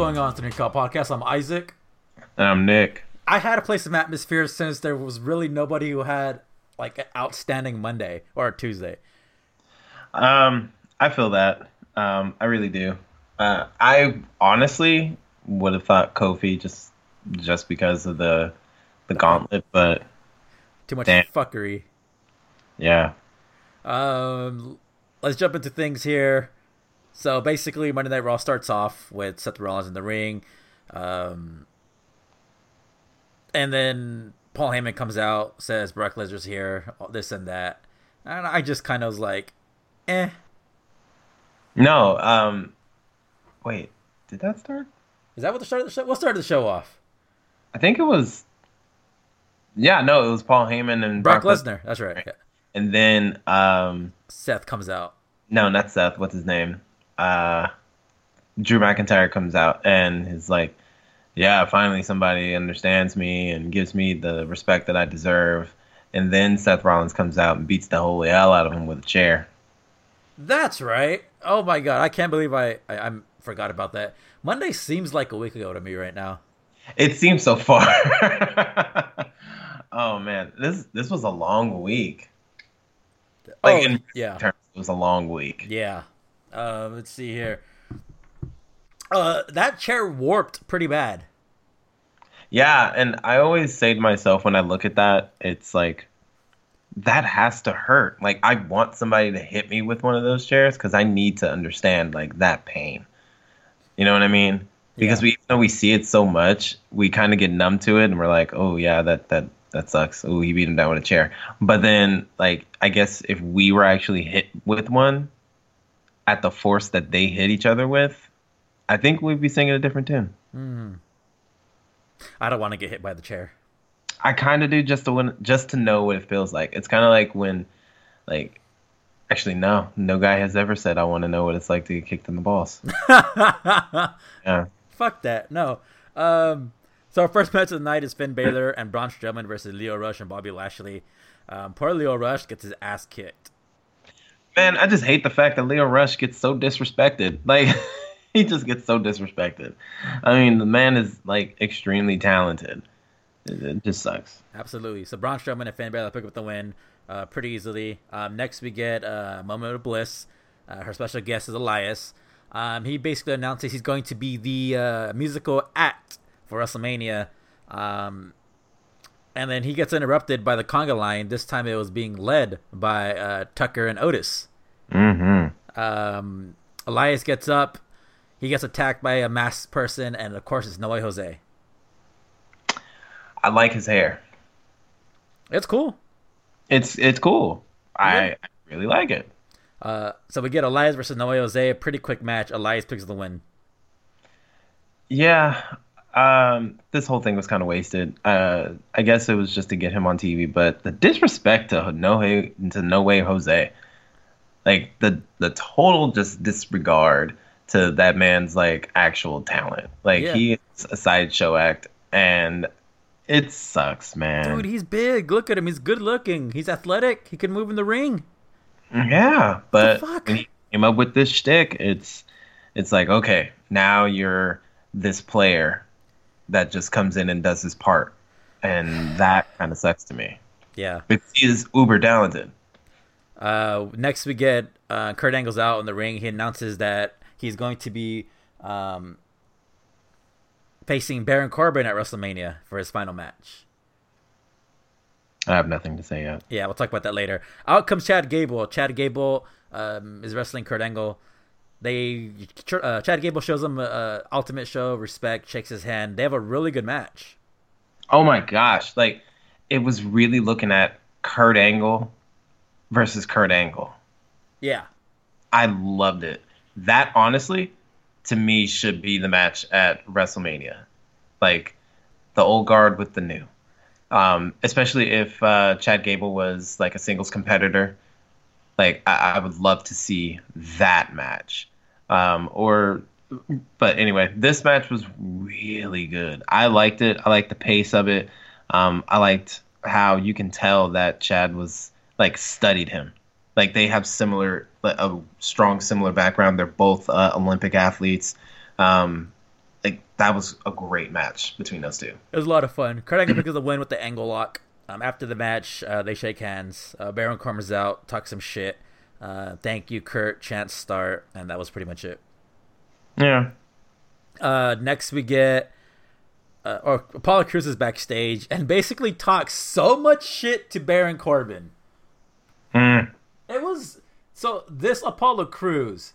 going on, Three Call Podcast? I'm Isaac. And I'm Nick. I had to play some atmosphere since there was really nobody who had like an outstanding Monday or Tuesday. Um, I feel that. Um, I really do. Uh, I honestly would have thought Kofi just just because of the the gauntlet, but Too much Damn. fuckery. yeah. Um, let's jump into things here. So basically, Monday Night Raw starts off with Seth Rollins in the ring, um, and then Paul Heyman comes out, says Brock Lesnar's here, this and that, and I just kind of was like, eh. No. Um. Wait. Did that start? Is that what the start of the show? What started the show off? I think it was. Yeah. No, it was Paul Heyman and Brock Les- Lesnar. That's right. Yeah. and then um. Seth comes out. No, not Seth. What's his name? Uh, Drew McIntyre comes out and is like, "Yeah, finally somebody understands me and gives me the respect that I deserve." And then Seth Rollins comes out and beats the holy hell out of him with a chair. That's right. Oh my god, I can't believe I I, I forgot about that. Monday seems like a week ago to me right now. It seems so far. oh man, this this was a long week. Like oh, in yeah. terms, it was a long week. Yeah. Uh, let's see here. Uh, that chair warped pretty bad. Yeah, and I always say to myself when I look at that, it's like that has to hurt. Like I want somebody to hit me with one of those chairs because I need to understand like that pain. You know what I mean? Because Yeah. we even though we see it so much, we kind of get numb to it, and we're like, oh yeah, that that that sucks. Oh, he beat him down with a chair. But then, like, I guess if we were actually hit with one at the force that they hit each other with, I think we'd be singing a different tune. Hmm. I don't want to get hit by the chair. I kind of do just to win, just to know what it feels like. It's kind of like when, like, actually, no, no guy has ever said I want to know what it's like to get kicked in the balls. Yeah, Fuck that. No. Um, so our first match of the night is Finn Balor and Braun Strowman versus Lio Rush and Bobby Lashley. Um, poor Lio Rush gets his ass kicked. Man, I just hate the fact that Lio Rush gets so disrespected. Like, he just gets so disrespected. I mean, the man is like extremely talented. It, it just sucks. Absolutely. So Braun Strowman and Balor pick up the win uh, pretty easily. Um, next, we get uh, Moment of Bliss. Uh, her special guest is Elias. Um, he basically announces he's going to be the uh, musical act for WrestleMania. Um, and then he gets interrupted by the conga line. This time it was being led by uh, Tucker and Otis. Mm-hmm. Um, Elias gets up. He gets attacked by a masked person, and of course, it's No Way Jose. I like his hair. It's cool. It's it's cool. Yeah. I, I really like it. Uh, so we get Elias versus No Way Jose. A pretty quick match. Elias picks the win. Yeah, um, this whole thing was kind of wasted. Uh, I guess it was just to get him on TV, but the disrespect to no Way to no way Jose, like the the total just disregard to that man's like actual talent. Like Yeah. he is a sideshow act, and it sucks, man. Dude, he's big. Look at him. He's good looking. He's athletic. He can move in the ring. Yeah, but when he came up with this shtick, it's it's like okay, now you're this player that just comes in and does his part, and that kind of sucks to me. Yeah. Because he is uber talented. Uh, next we get uh, Kurt Angle's out in the ring. He announces that he's going to be um, facing Baron Corbin at WrestleMania for his final match. I have nothing to say yet. Yeah, we'll talk about that later. Out comes Chad Gable. Chad Gable um, is wrestling Kurt Angle. They uh, Chad Gable shows him a, a ultimate show, respect, shakes his hand. They have a really good match. Oh my gosh, like it was really looking at Kurt Angle versus Kurt Angle. Yeah, I loved it. That honestly, to me, should be the match at WrestleMania. Like the old guard with the new. Um, especially if uh, Chad Gable was like a singles competitor. Like I, I would love to see that match. Um, or, but anyway, this match was really good. I liked it. I liked the pace of it. Um, I liked how you can tell that Chad was like studied him. Like they have similar, a strong similar background. They're both uh, Olympic athletes. Um, like that was a great match between those two. It was a lot of fun. Kurt Angle picks the win with the angle lock. Um, after the match, uh, they shake hands. Uh, Baron Corbin's out, talk some shit. Uh, thank you, Kurt. Chance start, and that was pretty much it. Yeah. Uh, next we get, uh, or Apollo Crews is backstage and basically talks so much shit to Baron Corbin. Mm. It was so this Apollo Crews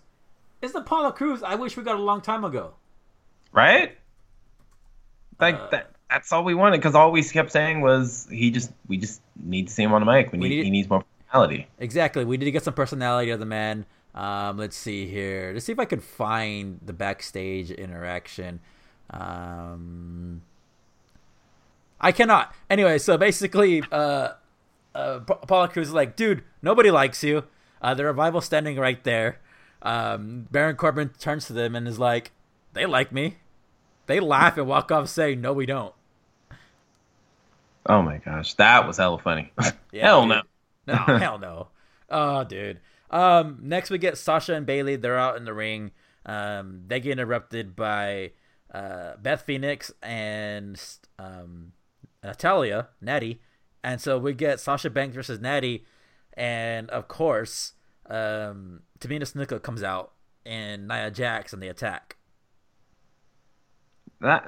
is the Apollo Crews I wish we got a long time ago. Right? Like Uh, that. That's all we wanted because all we kept saying was he just we just need to see him on the mic. We need, need- he needs more personality. Exactly. We need to get some personality of the man. Um, let's see here. Let's see if I could find the backstage interaction. Um, I cannot. Anyway, so basically, uh, uh, Apollo Crews is like, dude, nobody likes you. Uh, the revival standing right there. Um, Baron Corbin turns to them and is like, they like me. They laugh and walk off saying, no, we don't. Oh my gosh, that was hella funny. Yeah, Hell dude. no. No, hell no. Oh, dude. Um, next we get Sasha and Bayley. They're out in the ring. Um, they get interrupted by uh, Beth Phoenix and um, Natalya, Natty. And so we get Sasha Banks versus Natty. And of course, um, Tamina Snuka comes out and Nia Jax on the attack. That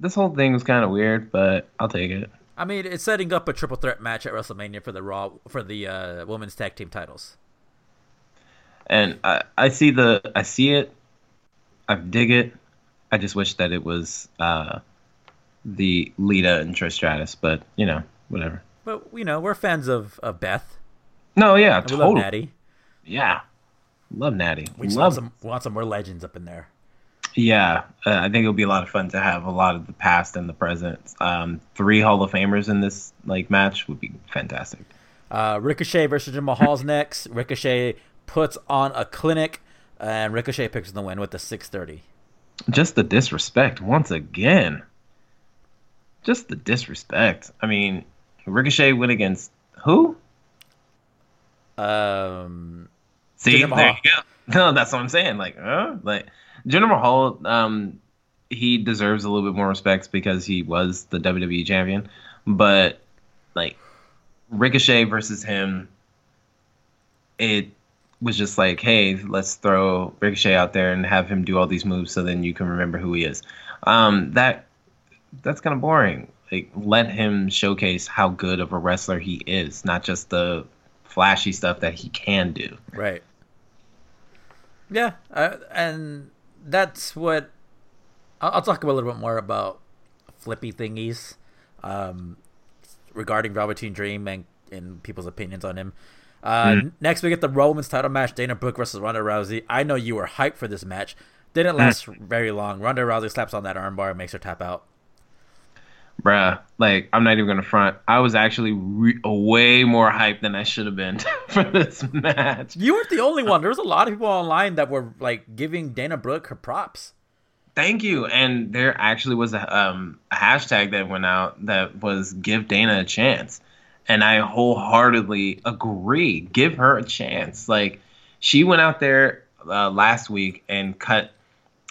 this whole thing was kind of weird, but I'll take it. I mean, it's setting up a triple threat match at WrestleMania for the Raw for the uh, women's tag team titles. And I, I see the I see it. I dig it. I just wish that it was uh, the Lita and Trish Stratus, but you know, whatever. But you know, we're fans of, of Beth. No, yeah, we totally. love Natty. Yeah, love Natty. We just want love. some, want some more legends up in there. Yeah, uh, I think it'll be a lot of fun to have a lot of the past and the present. Um, three Hall of Famers in this like match would be fantastic. Uh, Ricochet versus Jinder Mahal's next. Ricochet puts on a clinic, and Ricochet picks the win with the 630. Just the disrespect once again. Just the disrespect. I mean, Ricochet went against who? Um, See, there you go. No, that's what I'm saying. Like, huh? Like, Jinder Mahal, um, he deserves a little bit more respect because he was the WWE champion. But, like, Ricochet versus him, it was just like, hey, let's throw Ricochet out there and have him do all these moves so then you can remember who he is. Um, that that's kind of boring. Like, let him showcase how good of a wrestler he is, not just the flashy stuff that he can do. right. Yeah, uh, and that's what I'll, I'll talk a little bit more about flippy thingies um, regarding Velveteen Dream and, and people's opinions on him. Uh, Mm. Next, we get the Romans title match: Dana Brooke versus Ronda Rousey. I know you were hyped for this match. Didn't last very long. Ronda Rousey slaps on that armbar and makes her tap out. Bruh, like I'm not even gonna front. I was actually re- way more hyped than I should have been for this match. You weren't the only one. There was a lot of people online that were like giving Dana Brooke her props. Thank you. And there actually was a, um, a hashtag that went out that was "Give Dana a chance," and I wholeheartedly agree. Give her a chance. Like she went out there uh, last week and cut.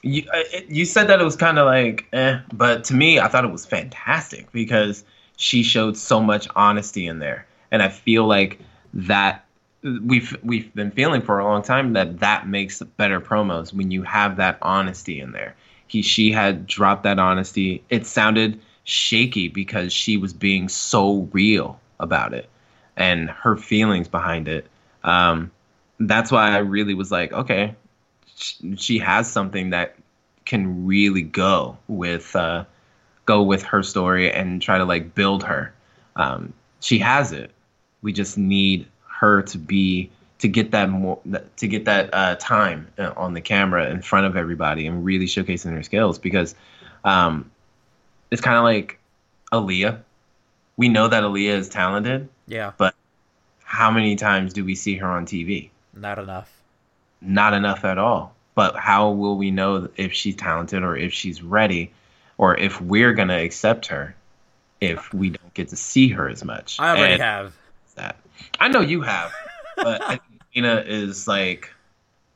You, uh, you said that it was kind of like, eh, but to me, I thought it was fantastic because she showed so much honesty in there, and I feel like that we've we've been feeling for a long time that that makes better promos when you have that honesty in there. He she had dropped that honesty. It sounded shaky because she was being so real about it and her feelings behind it. Um, that's why I really was like, okay, she has something that can really go with uh, go with her story and try to like build her. Um, she has it. We just need her to be to get that more to get that uh, time uh, on the camera in front of everybody and really showcasing her skills because um, it's kind of like Aliyah. We know that Aliyah is talented, Yeah, but how many times do we see her on TV? not enough. Not enough at all. But how will we know if she's talented or if she's ready or if we're going to accept her if we don't get to see her as much? I already And have. that. I know you have, but I think Dana is like,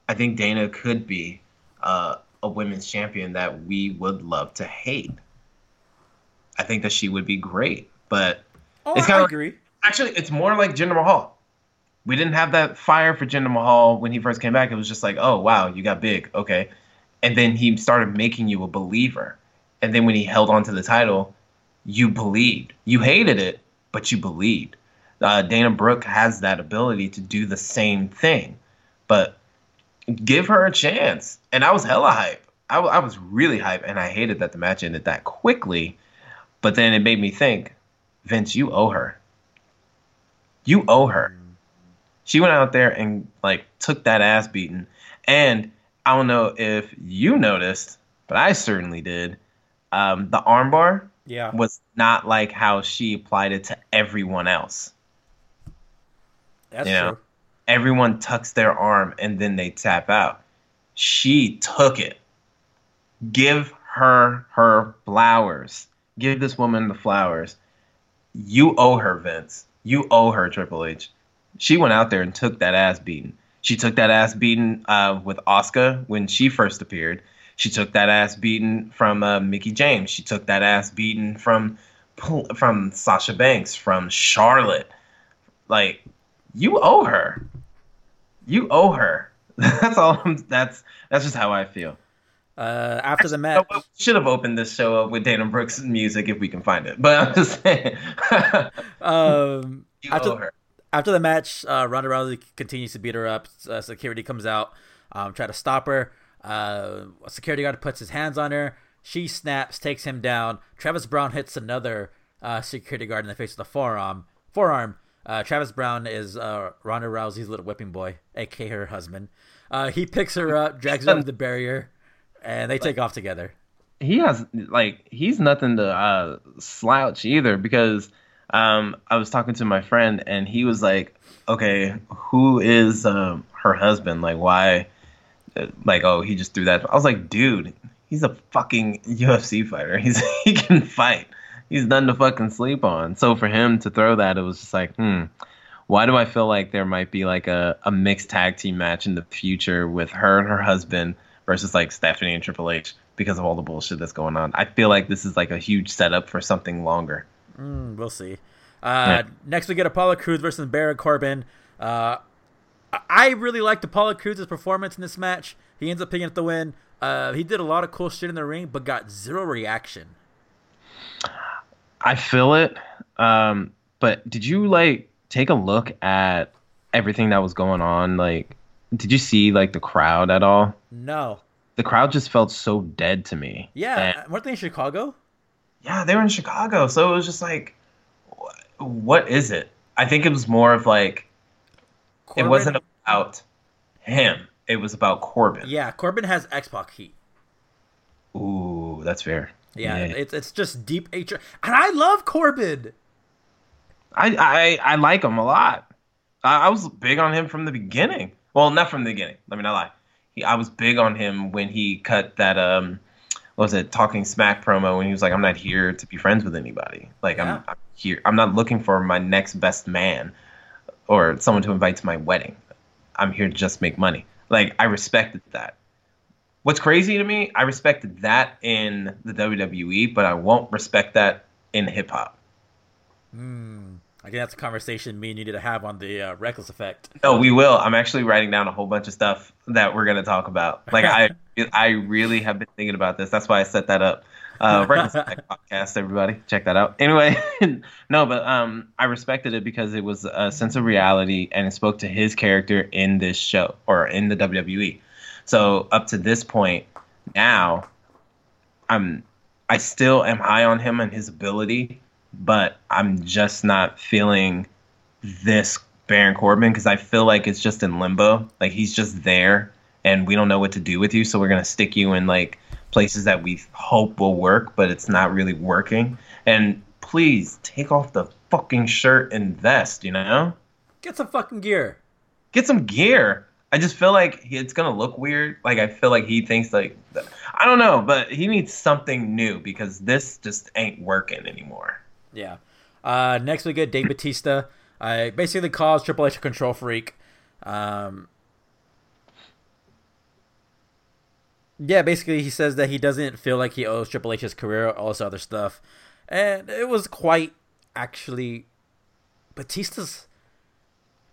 I think Dana could be uh, a women's champion that we would love to hate. I think that she would be great, but Oh, It's I kinda- agree. actually, it's more like Jinder Mahal. We didn't have that fire for Jinder Mahal when he first came back. It was just like, oh wow, you got big, okay, and then he started making you a believer. And then when he held on to the title, you believed. You hated it, but you believed. Uh, Dana Brooke has that ability to do the same thing, but give her a chance. And I was hella hype. I, w- I was really hype, and I hated that the match ended that quickly. But then it made me think, Vince, you owe her. You owe her. She went out there and like took that ass beating. And I don't know if you noticed, but I certainly did. Um, the armbar Yeah. was not like how she applied it to everyone else. That's you know, true. Everyone tucks their arm and then they tap out. She took it. Give her her flowers. Give this woman the flowers. You owe her, Vince. You owe her, Triple H. She went out there and took that ass beating. She took that ass beating uh, with Oscar when she first appeared. She took that ass beating from uh, Mickie James. She took that ass beating from from Sasha Banks, from Charlotte. Like you owe her. You owe her. That's all. I'm, that's that's just how I feel. Uh, after the match? We should have opened this show up with Dana Brooks' music if we can find it. But I'm just saying. um, you after owe her. After the match, uh, Ronda Rousey continues to beat her up. Uh, security comes out, um, try to stop her. Uh, security guard puts his hands on her. She snaps, takes him down. Travis Browne hits another uh, security guard in the face with a forearm. Forearm. Uh, Travis Browne is uh, Ronda Rousey's little whipping boy, aka her husband. Uh, he picks her up, drags her over the barrier, and they take off together. he has like he's nothing to uh, slouch either because um, I was talking to my friend and he was like, "Okay, who is um, her husband? Like, why? uh, Like, oh, he just threw that." I was like, "Dude, he's a fucking UFC fighter. He's he can fight. He's nothing to fucking sleep on." So for him to throw that, it was just like, hmm. Why do I feel like there might be like a, a mixed tag team match in the future with her and her husband versus like Stephanie and Triple H because of all the bullshit that's going on? I feel like this is like a huge setup for something longer. Mm, we'll see. Uh, Next, we get Apollo Crews versus Baron Corbin. Uh, I- I really liked Apollo Crews's performance in this match. He ends up picking up the win. Uh, he did a lot of cool shit in the ring, but got zero reaction. I feel it. Um, but did you like take a look at everything that was going on? Like, did you see like the crowd at all? No. The crowd just felt so dead to me. Yeah, And- weren't they in Chicago? Yeah, they were in Chicago, so it was just like, wh- what is it? I think it was more of like Corbin, it wasn't about him. It was about Corbin. Yeah, Corbin has X Pac heat. Ooh, that's fair. Yeah, it's it's just deep hatred, and I love Corbin. I, I I like him a lot. I, I was big on him from the beginning. Well, not from the beginning. Let me not lie. He, I was big on him when he cut that um, was it talking smack promo when he was like, "I'm not here to be friends with anybody. Like Yeah. I'm, I'm here. I'm not looking for my next best man or someone to invite to my wedding. I'm here to just make money." Like I respected that. What's crazy to me, I respected that in the WWE, but I won't respect that in hip hop. Hmm. I think that's a conversation me and you need to have on the uh, Reckless Effect. Oh, we will. I'm actually writing down a whole bunch of stuff that we're gonna talk about. Like I, I really have been thinking about this. That's why I set that up. Uh, Reckless Effect podcast, everybody, check that out. Anyway, no, but um, I respected it because it was a sense of reality and it spoke to his character in this show or in the WWE. So up to this point, now, I'm, I still am high on him and his ability, but I'm just not feeling this Baron Corbin because I feel like it's just in limbo. Like he's just there and we don't know what to do with you, so we're gonna stick you in like places that we hope will work, but it's not really working. And please take off the fucking shirt and vest, you know? Get some fucking gear. Get some gear. I just feel like it's gonna look weird. Like I feel like he thinks like I don't know, but he needs something new because this just ain't working anymore. Yeah. Uh, next we get Dave Batista. I basically calls Triple H a control freak. Um, Yeah, basically, he says that he doesn't feel like he owes Triple H his career, all this other stuff, and it was quite actually. Batista's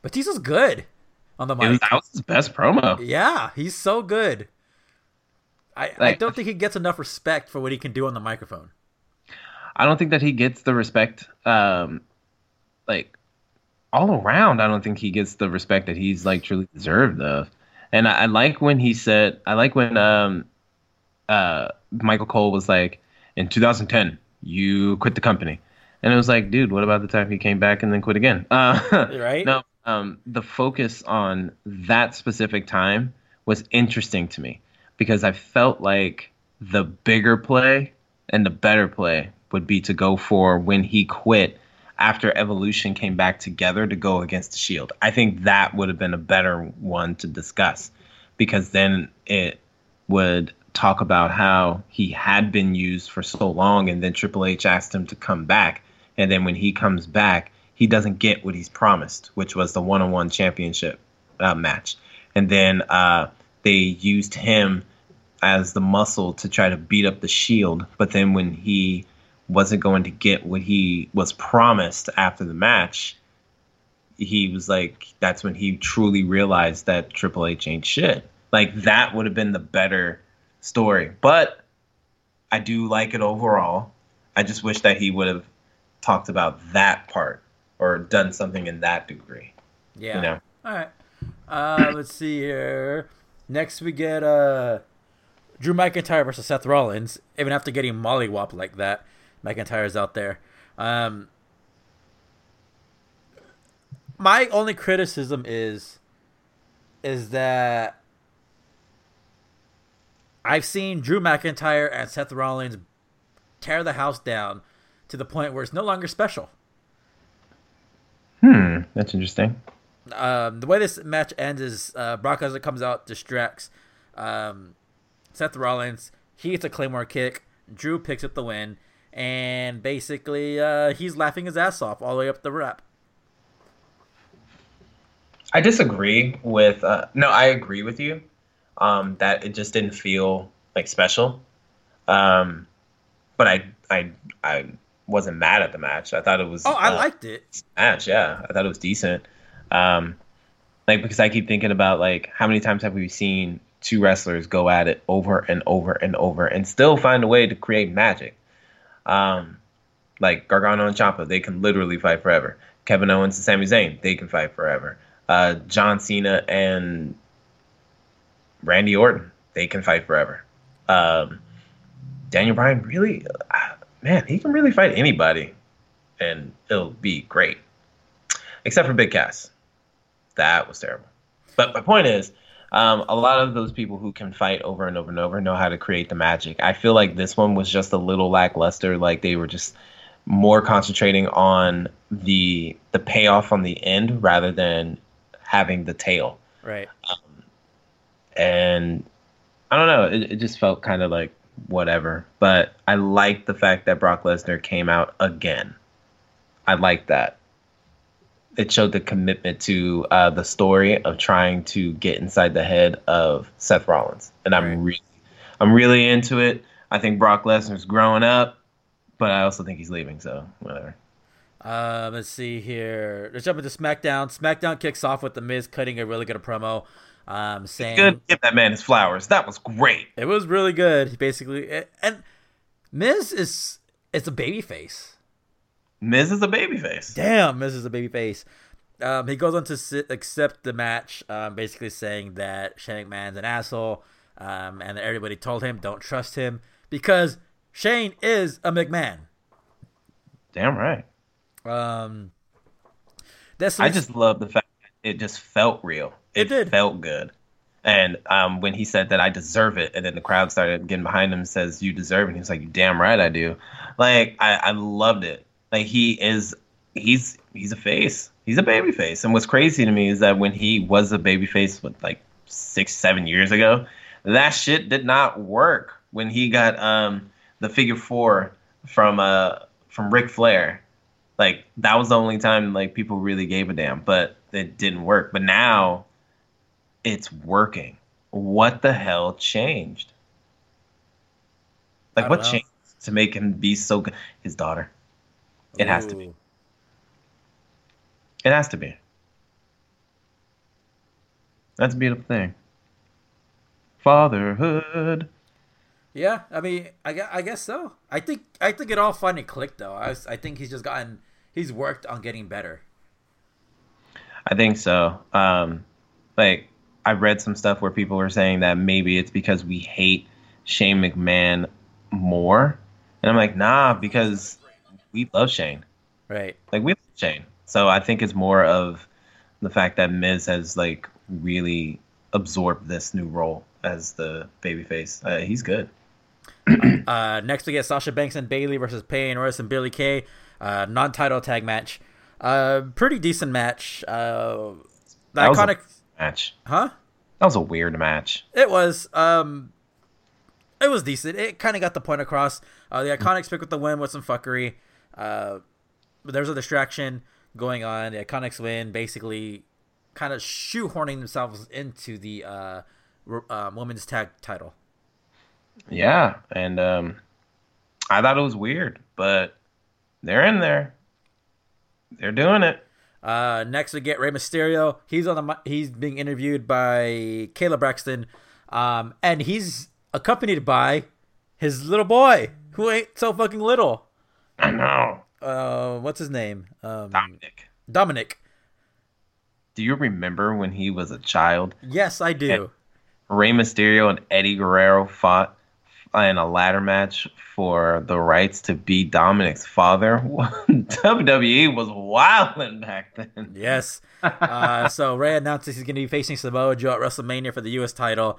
Batista's good on the mic. Was, that was his best promo. Yeah, he's so good. I, like, I don't think he gets enough respect for what he can do on the microphone. I don't think that he gets the respect, um, like all around. I don't think he gets the respect that he's like truly deserved of. And I, I like when he said, I like when um, uh, Michael Cole was like, in 2010, you quit the company. And it was like, dude, what about the time he came back and then quit again? Uh, right? No, um, the focus on that specific time was interesting to me because I felt like the bigger play and the better play would be to go for when he quit after Evolution came back together to go against the Shield. I think that would have been a better one to discuss because then it would talk about how he had been used for so long and then Triple H asked him to come back. And then when he comes back he doesn't get what he's promised which was the one-on-one championship uh, match. And then uh, they used him as the muscle to try to beat up the shield. But then when he wasn't going to get what he was promised after the match, he was like, that's when he truly realized that Triple H ain't shit. Like that would have been the better story. But I do like it overall. I just wish that he would have talked about that part or done something in that degree. Yeah. You know? All right. Uh, let's see here. Next we get uh Drew McIntyre versus Seth Rollins. Even after getting mollywopped like that. McIntyre's out there. Um, my only criticism is is that I've seen Drew McIntyre and Seth Rollins tear the house down to the point where it's no longer special. Hmm, that's interesting. Um, the way this match ends is uh, Brock Lesnar comes out, distracts um, Seth Rollins. He hits a Claymore kick. Drew picks up the win and basically uh, he's laughing his ass off all the way up the rep. I disagree with. Uh, no, I agree with you um, that it just didn't feel like special. Um, but I, I, I wasn't mad at the match. I thought it was. Oh, I uh, liked it. Match, yeah, I thought it was decent. Um, like because I keep thinking about like how many times have we seen two wrestlers go at it over and over and over and still find a way to create magic. Um, like Gargano and Ciampa, they can literally fight forever. Kevin Owens and Sami Zayn, they can fight forever. Uh, John Cena and Randy Orton, they can fight forever. Um, Daniel Bryan, really, uh, man, he can really fight anybody, and it'll be great, except for Big Cass. That was terrible. But my point is, um, a lot of those people who can fight over and over and over know how to create the magic. I feel like this one was just a little lackluster. Like they were just more concentrating on the the payoff on the end rather than having the tail. Right. Um, and I don't know. It, it just felt kind of like whatever. But I like the fact that Brock Lesnar came out again. I like that it showed the commitment to uh, the story of trying to get inside the head of Seth Rollins, and I'm right. really, I'm really into it. I think Brock Lesnar's growing up, but I also think he's leaving. So whatever. Uh, let's see here. Let's jump into SmackDown. SmackDown kicks off with the Miz cutting a really good promo, um, saying, "Good, give that man his flowers." That was great. It was really good. Basically, and Miz is it's a baby face. Miz is a babyface. Damn, Miz is a babyface. Um, he goes on to sit, accept the match, um, basically saying that Shane McMahon's an asshole, um, and everybody told him don't trust him because Shane is a McMahon. Damn right. Um, that's I just love the fact that it just felt real. It, it did. Felt good. And um, when he said that I deserve it, and then the crowd started getting behind him and says, You deserve it. And he was like, Damn right I do. Like, I, I loved it. Like he is he's he's a face. He's a baby face. And what's crazy to me is that when he was a baby face with like six, seven years ago, that shit did not work when he got um the figure four from uh from Ric Flair. Like that was the only time like people really gave a damn, but it didn't work. But now it's working. What the hell changed? Like what changed to make him be so good? His daughter. It Ooh. has to be. It has to be. That's a beautiful thing. Fatherhood. Yeah, I mean, I guess, I guess so. I think I think it all finally clicked though. I was, I think he's just gotten he's worked on getting better. I think so. Um, like I read some stuff where people were saying that maybe it's because we hate Shane McMahon more, and I'm like, nah, because we love Shane. Right. Like we love Shane. So I think it's more of the fact that Miz has like really absorbed this new role as the babyface. Uh, he's good. uh, next we get Sasha Banks and Bayley versus Peyton Royce and Billie Kay, uh, non-title tag match. Uh, pretty decent match. Uh, the that iconic match, huh? That was a weird match. It was. Um, it was decent. It kind of got the point across. Uh, the Iconics pick with the win with some fuckery. Uh, but there's a distraction going on. The Iconics win, basically, kind of shoehorning themselves into the uh, uh, women's tag title. Yeah, and um, I thought it was weird, but they're in there. They're doing it. Uh, next we get Rey Mysterio. He's on the he's being interviewed by Kayla Braxton, um, and he's accompanied by his little boy who ain't so fucking little. I know. Uh, what's his name? Um, Dominik. Dominik. Do you remember when he was a child? Yes, I do. Rey Mysterio and Eddie Guerrero fought in a ladder match for the rights to be Dominik's father. WWE was wilding back then. Yes. Uh, so Rey announces he's going to be facing Samoa Joe at WrestleMania for the U.S. title.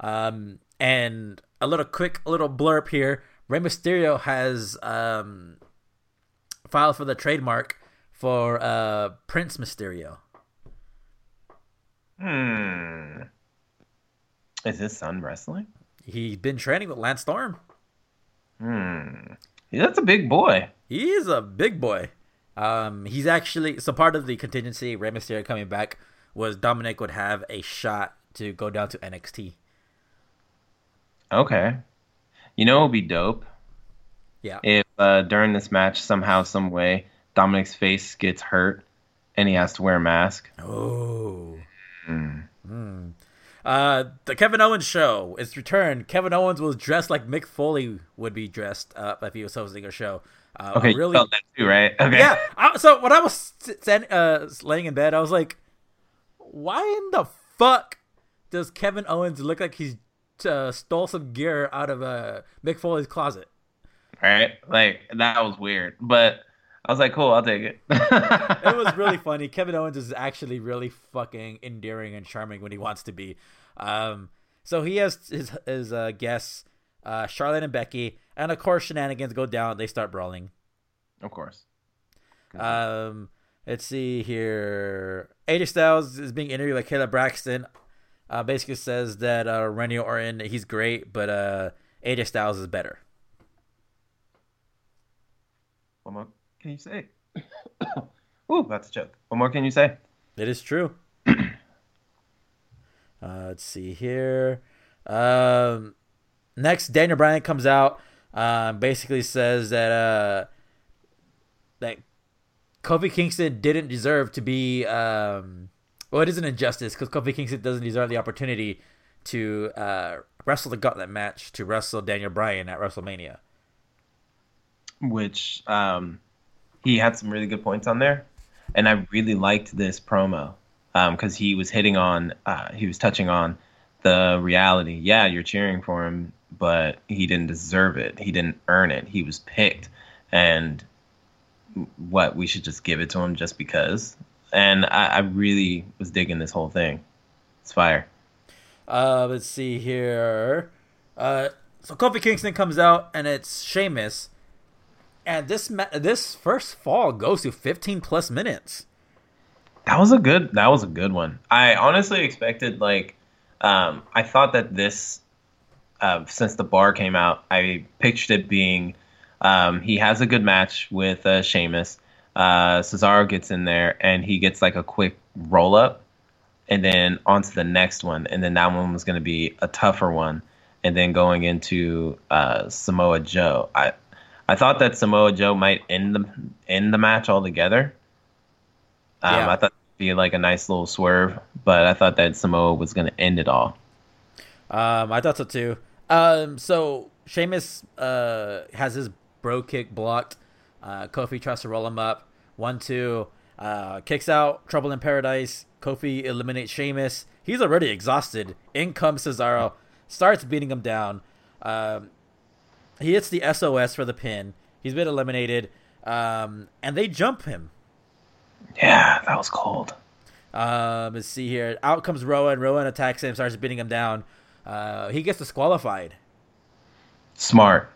Um, and a little quick little blurb here: Rey Mysterio has um, filed for the trademark for uh, Prince Mysterio. Hmm. Is his son wrestling? He's been training with Lance Storm. Hmm. That's a big boy. He is a big boy. Um, he's actually so part of the contingency. Rey Mysterio coming back was Dominik would have a shot to go down to NXT. Okay. You know, it would be dope. Yeah. If uh, during this match somehow, some way, Dominik's face gets hurt and he has to wear a mask. Oh. Mm. Mm. Uh, the Kevin Owens show is returned. Kevin Owens was dressed like Mick Foley would be dressed up if he was hosting a show. Uh, okay, really, you felt that too, right? Okay. Yeah. I, so when I was uh, laying in bed, I was like, "Why in the fuck does Kevin Owens look like he's uh, stole some gear out of uh, Mick Foley's closet?" Right, like that was weird, but I was like, "Cool, I'll take it." it was really funny. Kevin Owens is actually really fucking endearing and charming when he wants to be. Um, so he has his his uh, guests, uh, Charlotte and Becky, and of course shenanigans go down. They start brawling. Of course. Um, let's see here. AJ Styles is being interviewed by Kayla Braxton. Uh, basically says that uh, Randy Orton he's great, but uh, AJ Styles is better. What more can you say? Ooh, that's a joke. What more can you say? It is true. Uh, let's see here. Um, next, Daniel Bryan comes out. Um, basically says that uh, that Kofi Kingston didn't deserve to be. Um, well, it is an injustice because Kofi Kingston doesn't deserve the opportunity to uh, wrestle the gauntlet match to wrestle Daniel Bryan at WrestleMania. Which um, he had some really good points on there, and I really liked this promo because um, he was hitting on, uh, he was touching on the reality. Yeah, you're cheering for him, but he didn't deserve it. He didn't earn it. He was picked, and what we should just give it to him just because. And I, I really was digging this whole thing. It's fire. Uh, let's see here. Uh, so Kofi Kingston comes out, and it's Sheamus, and this ma- this first fall goes to 15 plus minutes. That was a good. That was a good one. I honestly expected like, um, I thought that this, uh, since the bar came out, I pictured it being, um, he has a good match with uh, Sheamus. Uh, Cesaro gets in there and he gets like a quick roll up, and then on to the next one, and then that one was going to be a tougher one, and then going into uh, Samoa Joe. I I thought that Samoa Joe might end the end the match altogether. Um, Yeah. I thought it'd be like a nice little swerve, but I thought that Samoa was going to end it all. Um, I thought so too. Um, so Sheamus uh has his bro kick blocked. Uh, Kofi tries to roll him up. One two. Uh, kicks out. Trouble in Paradise. Kofi eliminates Sheamus. He's already exhausted. In comes Cesaro. Starts beating him down. Um, he hits the SOS for the pin. He's been eliminated. Um, and they jump him. Yeah, that was cold. Um, let's see here. Out comes Rowan. Rowan attacks him. Starts beating him down. Uh, he gets disqualified Smart.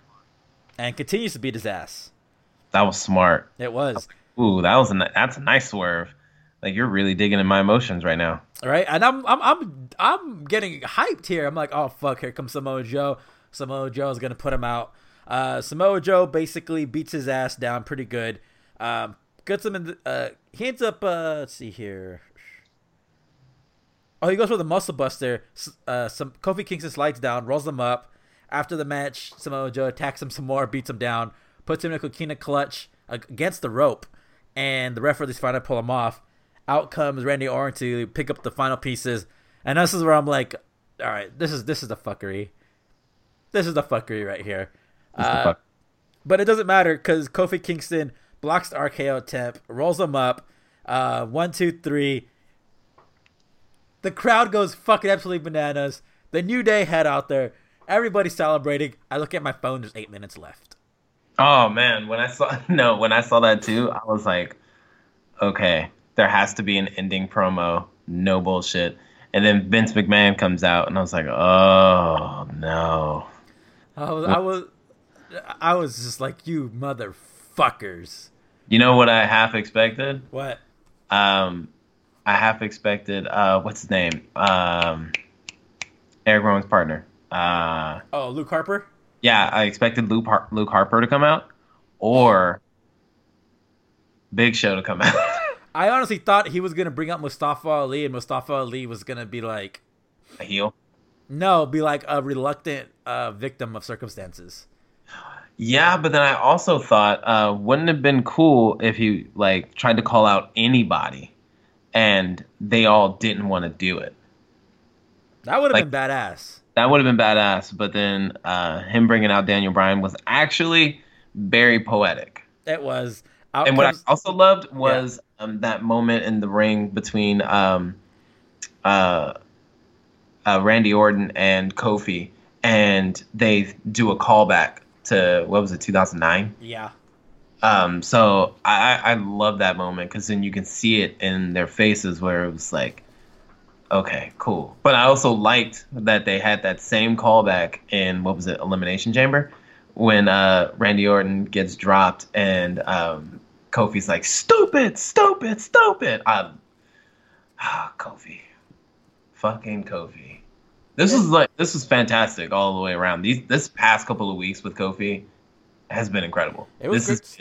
and continues to beat his ass. That was smart. It was Ooh, that was a that's a nice swerve. Like you're really digging in my emotions right now. right, and I'm I'm I'm I'm getting hyped here. I'm like, oh fuck, here comes Samoa Joe. Samoa Joe is gonna put him out. Uh, Samoa Joe basically beats his ass down pretty good. Um, gets him in. The, uh, he ends up. Uh, let's see here. Oh, he goes for the muscle buster. Uh, some Kofi Kingston slides down, rolls him up. After the match, Samoa Joe attacks him some more, beats him down, puts him in a coquina clutch against the rope, and the referee's trying to pull him off. Out comes Randy Orton to pick up the final pieces, and this is where I'm like, all right, this is this is the fuckery. This is the fuckery right here. Uh, fuck- but it doesn't matter because Kofi Kingston blocks the RKO attempt, rolls him up. Uh, one, two, three. The crowd goes fucking absolutely bananas. The New Day head out there. Everybody's celebrating. I look at my phone. There's eight minutes left. Oh man, when I saw no, when I saw that too, I was like, okay, there has to be an ending promo. No bullshit. And then Vince McMahon comes out, and I was like, oh no. I was, I was, I was just like, you motherfuckers. You know what I half expected? What? Um, I half expected. Uh, what's his name? Um, Eric Rowan's partner. Uh, Oh, Luke Harper. Yeah, I expected Luke, Har- Luke Harper to come out, or Big Show to come out. I honestly thought he was gonna bring up Mustafa Ali, and Mustafa Ali was gonna be like, a heel. no, be like a reluctant uh, victim of circumstances. Yeah, but then I also thought, uh, wouldn't it have been cool if he like tried to call out anybody, and they all didn't want to do it. That would have Like- been badass. That would have been badass. But then uh, him bringing out Daniel Bryan was actually very poetic. It was. Out and what I also loved was um, that moment in the ring between um, uh, uh, Randy Orton and Kofi, and they do a callback to what was it, 2009? yeah, Um, so I, I I love that moment because then you can see it in their faces where it was like, okay, cool. But I also liked that they had that same callback in what was it, Elimination Chamber, when uh, Randy Orton gets dropped and um, Kofi's like, stupid, stupid, stupid. Um, ah, Kofi, fucking Kofi. This was like this was fantastic all the way around. These this past couple of weeks with Kofi has been incredible. It was this is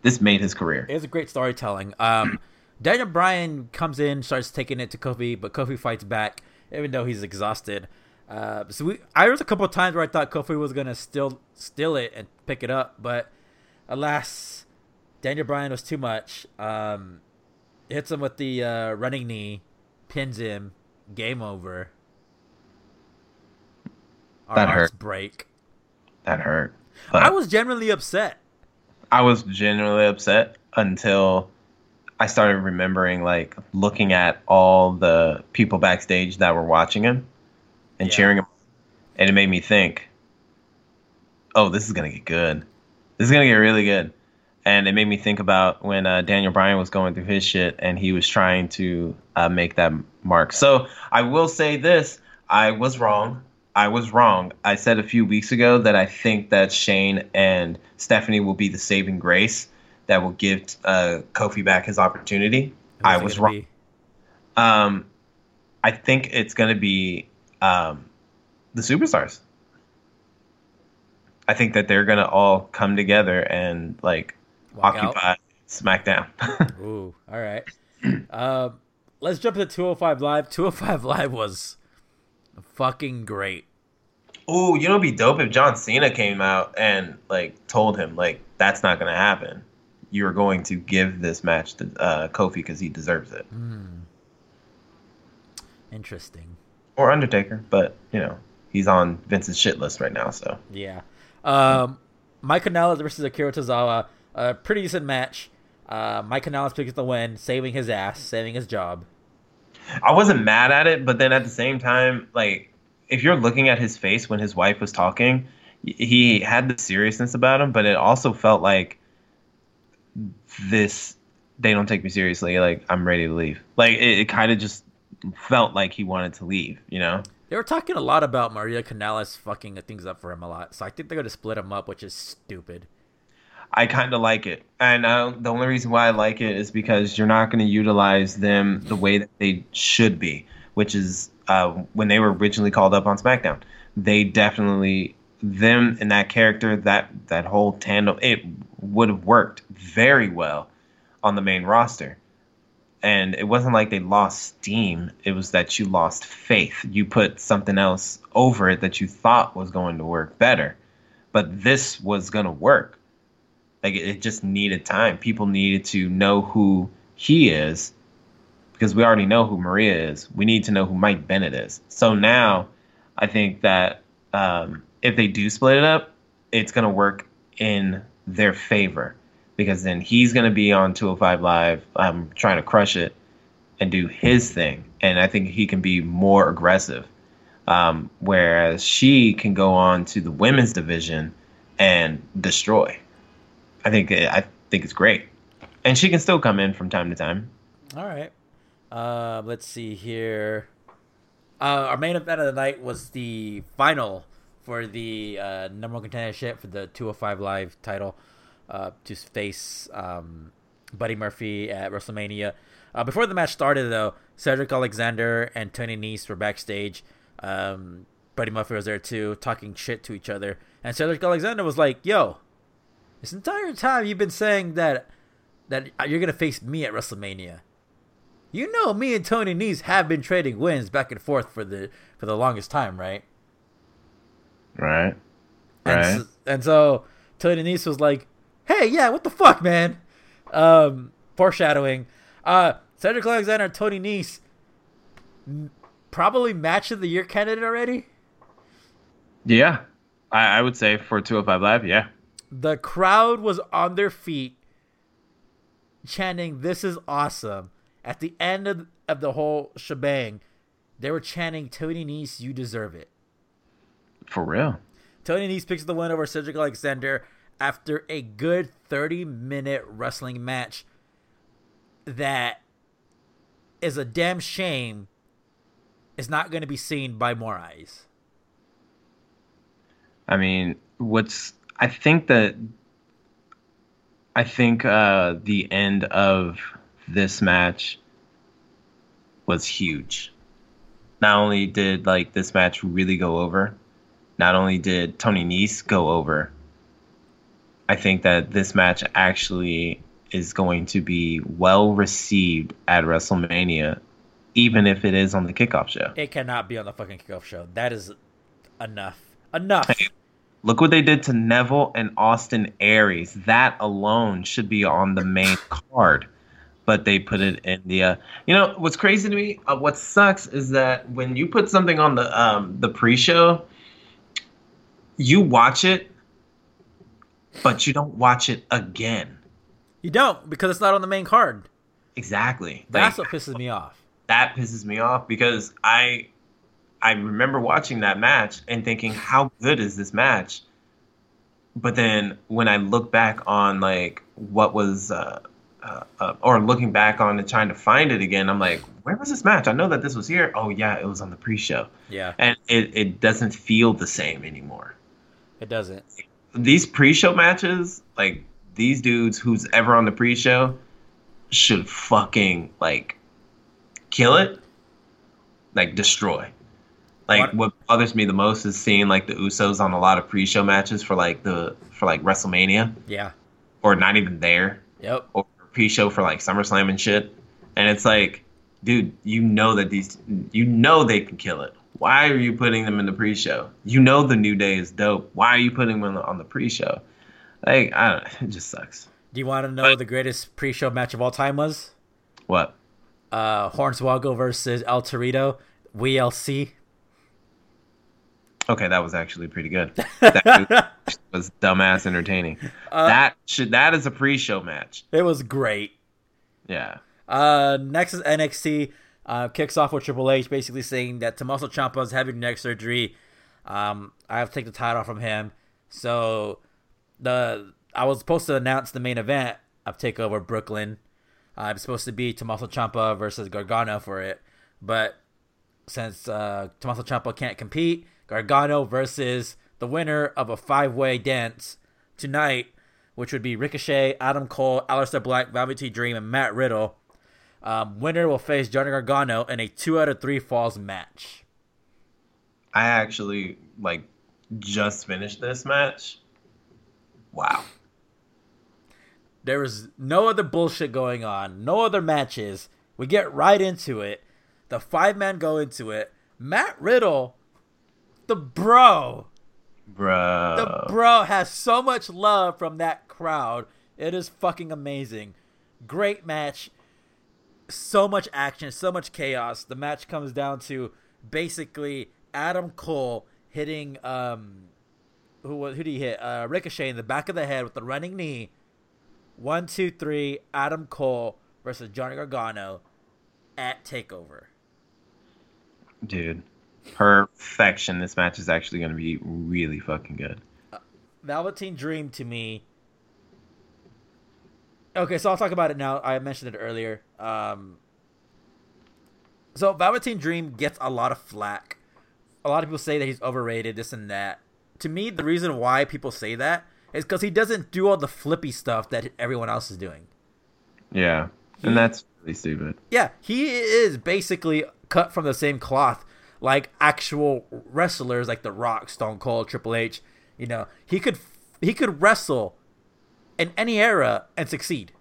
this made his career. it was a great storytelling. Um, Daniel Bryan comes in, starts taking it to Kofi, but Kofi fights back, even though he's exhausted. Uh, so we, I was a couple of times where I thought Kofi was gonna still steal it and pick it up, but alas, Daniel Bryan was too much. Um, hits him with the uh, running knee, pins him, game over. Our That hurt. break. That hurt. I was genuinely upset. I was genuinely upset until I started remembering, like, looking at all the people backstage that were watching him and Yeah. cheering him. And it made me think, oh, this is going to get good. This is going to get really good. And it made me think about when uh, Daniel Bryan was going through his shit and he was trying to uh, make that mark. So I will say this I was wrong. I was wrong. I said a few weeks ago that I think that Shane and Stephanie will be the saving grace that will give uh, Kofi back his opportunity. Who's I was wrong. be? Um, I think it's going to be um, the superstars. I think that they're going to all come together and like Walk out? occupy SmackDown. Ooh, all right. um, let's jump to 205 Live. 205 Live was fucking great. Oh, you know, it'd be dope if John Cena came out and like told him like that's not gonna happen. You're going to give this match to uh, Kofi because he deserves it. Hmm. Interesting. Or Undertaker, but you know he's on Vince's shit list right now. So Yeah. Um, Mike Kanellis versus Akira Tozawa. A pretty decent match. Uh, Mike Kanellis picks the win, saving his ass, saving his job. I wasn't mad at it, but then at the same time, like if you're looking at his face when his wife was talking, he had the seriousness about him, but it also felt like this. They don't take me seriously. Like I'm ready to leave. Like it, it kind of just felt like he wanted to leave. You know. They were talking a lot about Maria Kanellis fucking things up for him a lot, so I think they're going to split him up, which is stupid. I kind of like it, and uh, the only reason why I like it is because you're not going to utilize them the way that they should be, which is uh, when they were originally called up on SmackDown. They definitely them and that character that that whole tandem it would have worked very well on the main roster. And it wasn't like they lost steam. It was that you lost faith. You put something else over it that you thought was going to work better. But this was going to work. Like it, it just needed time. People needed to know who he is because we already know who Maria is. We need to know who Mike Bennett is. So now, I think that um, if they do split it up, it's going to work in their favor because then he's going to be on 205 Live, um, trying to crush it and do his thing, and I think he can be more aggressive. Um, whereas she can go on to the women's division and destroy. I think I think it's great, and she can still come in from time to time. All right. Uh, let's see here. Uh, our main event of the night was the final for the uh, number one contendership for the 205 Live title uh, to face um, Buddy Murphy at WrestleMania. Uh, before the match started, though, Cedric Alexander and Tony Nese were backstage. Um, Buddy Murphy was there too, talking shit to each other. And Cedric Alexander was like, "Yo, this entire time you've been saying that that you're gonna face me at WrestleMania. You know, me and Tony Nese have been trading wins back and forth for the for the longest time, right? Right. And Right. so, and so Tony Nese was like, "Hey, yeah, what the fuck, man?" Um, foreshadowing. Uh, Cedric Alexander, and Tony Nese, probably match of the year candidate already. Yeah, I, I would say for 205 Live, yeah. The crowd was on their feet, chanting, "This is awesome!" At the end of, of the whole shebang, they were chanting, "Tony Nese, you deserve it." For real. Tony Nese picks the win over Cedric Alexander after a good 30 minute wrestling match that is a damn shame is not going to be seen by more eyes. I mean, what's I think that I think uh, the end of this match was huge. Not only did like this match really go over, not only did Tony Nese go over, I think that this match actually is going to be well received at WrestleMania, even if it is on the kickoff show. It cannot be on the fucking kickoff show. That is enough. Enough. Look what they did to Neville and Austin Aries. That alone should be on the main card, but they put it in the. Uh, you know what's crazy to me? Uh, what sucks is that when you put something on the um, the pre-show, you watch it, but you don't watch it again. You don't because it's not on the main card. Exactly. That's Like, what pisses me off. that pisses me off because I I remember watching that match and thinking how good is this match but then when I look back on like what was uh, uh, uh, or looking back on and trying to find it again I'm like where was this match I know that this was here oh yeah it was on the pre-show Yeah, and it, it doesn't feel the same anymore it doesn't. these pre-show matches like these dudes who's ever on the pre-show should fucking like kill it like destroy like What- what bothers me the most is seeing like the usos on a lot of pre-show matches for like the for like wrestlemania Yeah. or not even there Yep. or pre-show for like SummerSlam and shit. And it's like, dude, you know that these, you know they can kill it. Why are you putting them in the pre-show? You know the New Day is dope. Why are you putting them on the pre-show? Like, I don't, it just sucks. Do you want to know but, the greatest pre-show match of all time was? What? Uh, Hornswoggle versus El Torito, WLC. Okay, that was actually pretty good. That was dumbass entertaining. Uh, that should that is a pre-show match. It was great. Yeah. Uh, next is NXT. Uh, kicks off with Triple H basically saying that Tommaso Ciampa is having neck surgery. Um, I have to take the title from him. So the I was supposed to announce the main event of Takeover Brooklyn. Uh, it's supposed to be Tommaso Ciampa versus Gargano for it, but since uh, Tommaso Ciampa can't compete, Gargano versus the winner of a five-way dance tonight, which would be Ricochet, Adam Cole, Aleister Black, Velveteen Dream, and Matt Riddle. Um, winner will face Johnny Gargano in a two out of three falls match. I actually like just finished this match. Wow. There is no other bullshit going on, no other matches. We get right into it. The five men go into it. Matt Riddle, the bro, bro, the bro has so much love from that crowd. It is fucking amazing. Great match so much action, so much chaos. The match comes down to basically Adam Cole hitting um who was who did he hit? Uh, Ricochet in the back of the head with the running knee. One, two, three. Adam Cole versus Johnny Gargano at Takeover. Dude, perfection. This match is actually going to be really fucking good. Uh, Velveteen Dream to me Okay, so I'll talk about it now. I mentioned it earlier. Um, so Velveteen Dream gets a lot of flack. A lot of people say that he's overrated, this and that. To me, the reason why people say that is because he doesn't do all the flippy stuff that everyone else is doing. Yeah, he, and that's really stupid. Yeah, he is basically cut from the same cloth like actual wrestlers, like The Rock, Stone Cold, Triple H. You know, he could he could wrestle in any era and succeed.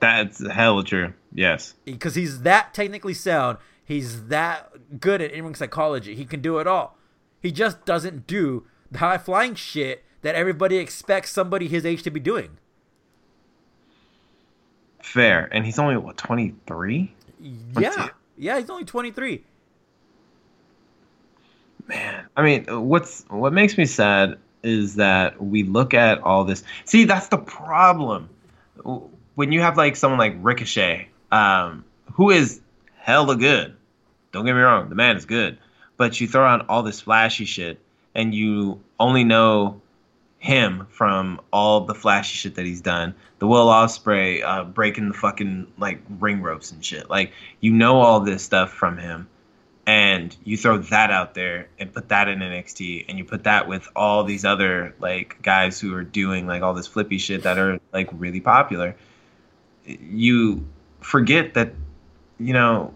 That's hell true. Yes. Because he's that technically sound. He's that good at in-ring psychology. He can do it all. He just doesn't do the high flying shit that everybody expects somebody his age to be doing. Fair. And he's only what, 23? Yeah. Yeah, he's only 23. Man, I mean, what's what makes me sad is that we look at all this. See, that's the problem. When you have like someone like Ricochet, um, who is hella good. Don't get me wrong, the man is good. But you throw on all this flashy shit, and you only know him from all the flashy shit that he's done. The Will Ospreay uh, breaking the fucking like ring ropes and shit. Like you know all this stuff from him, and you throw that out there and put that in NXT and you put that with all these other like guys who are doing like all this flippy shit that are like really popular you forget that you know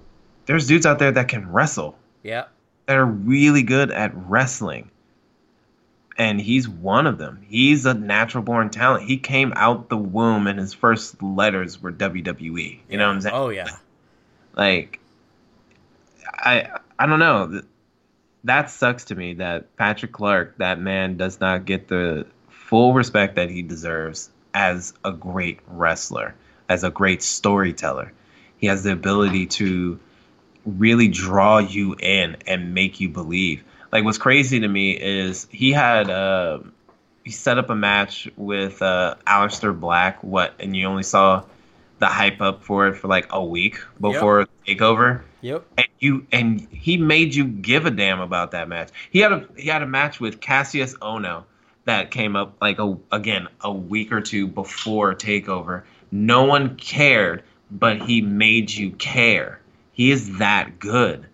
there's dudes out there that can wrestle. Yeah. That are really good at wrestling. And he's one of them. He's a natural born talent. He came out the womb and his first letters were WWE you know what I'm saying? Oh yeah. Like I I don't know. That sucks to me that Patrick Clark, that man, does not get the full respect that he deserves as a great wrestler, as a great storyteller. He has the ability to really draw you in and make you believe. Like what's crazy to me is he had uh, he set up a match with uh, Aleister Black. What and you only saw the hype up for it for like a week before yep. takeover. Yep. And you and he made you give a damn about that match. He had a he had a match with Cassius Ohno that came up like a again a week or two before takeover. No one cared, but he made you care. He is that good.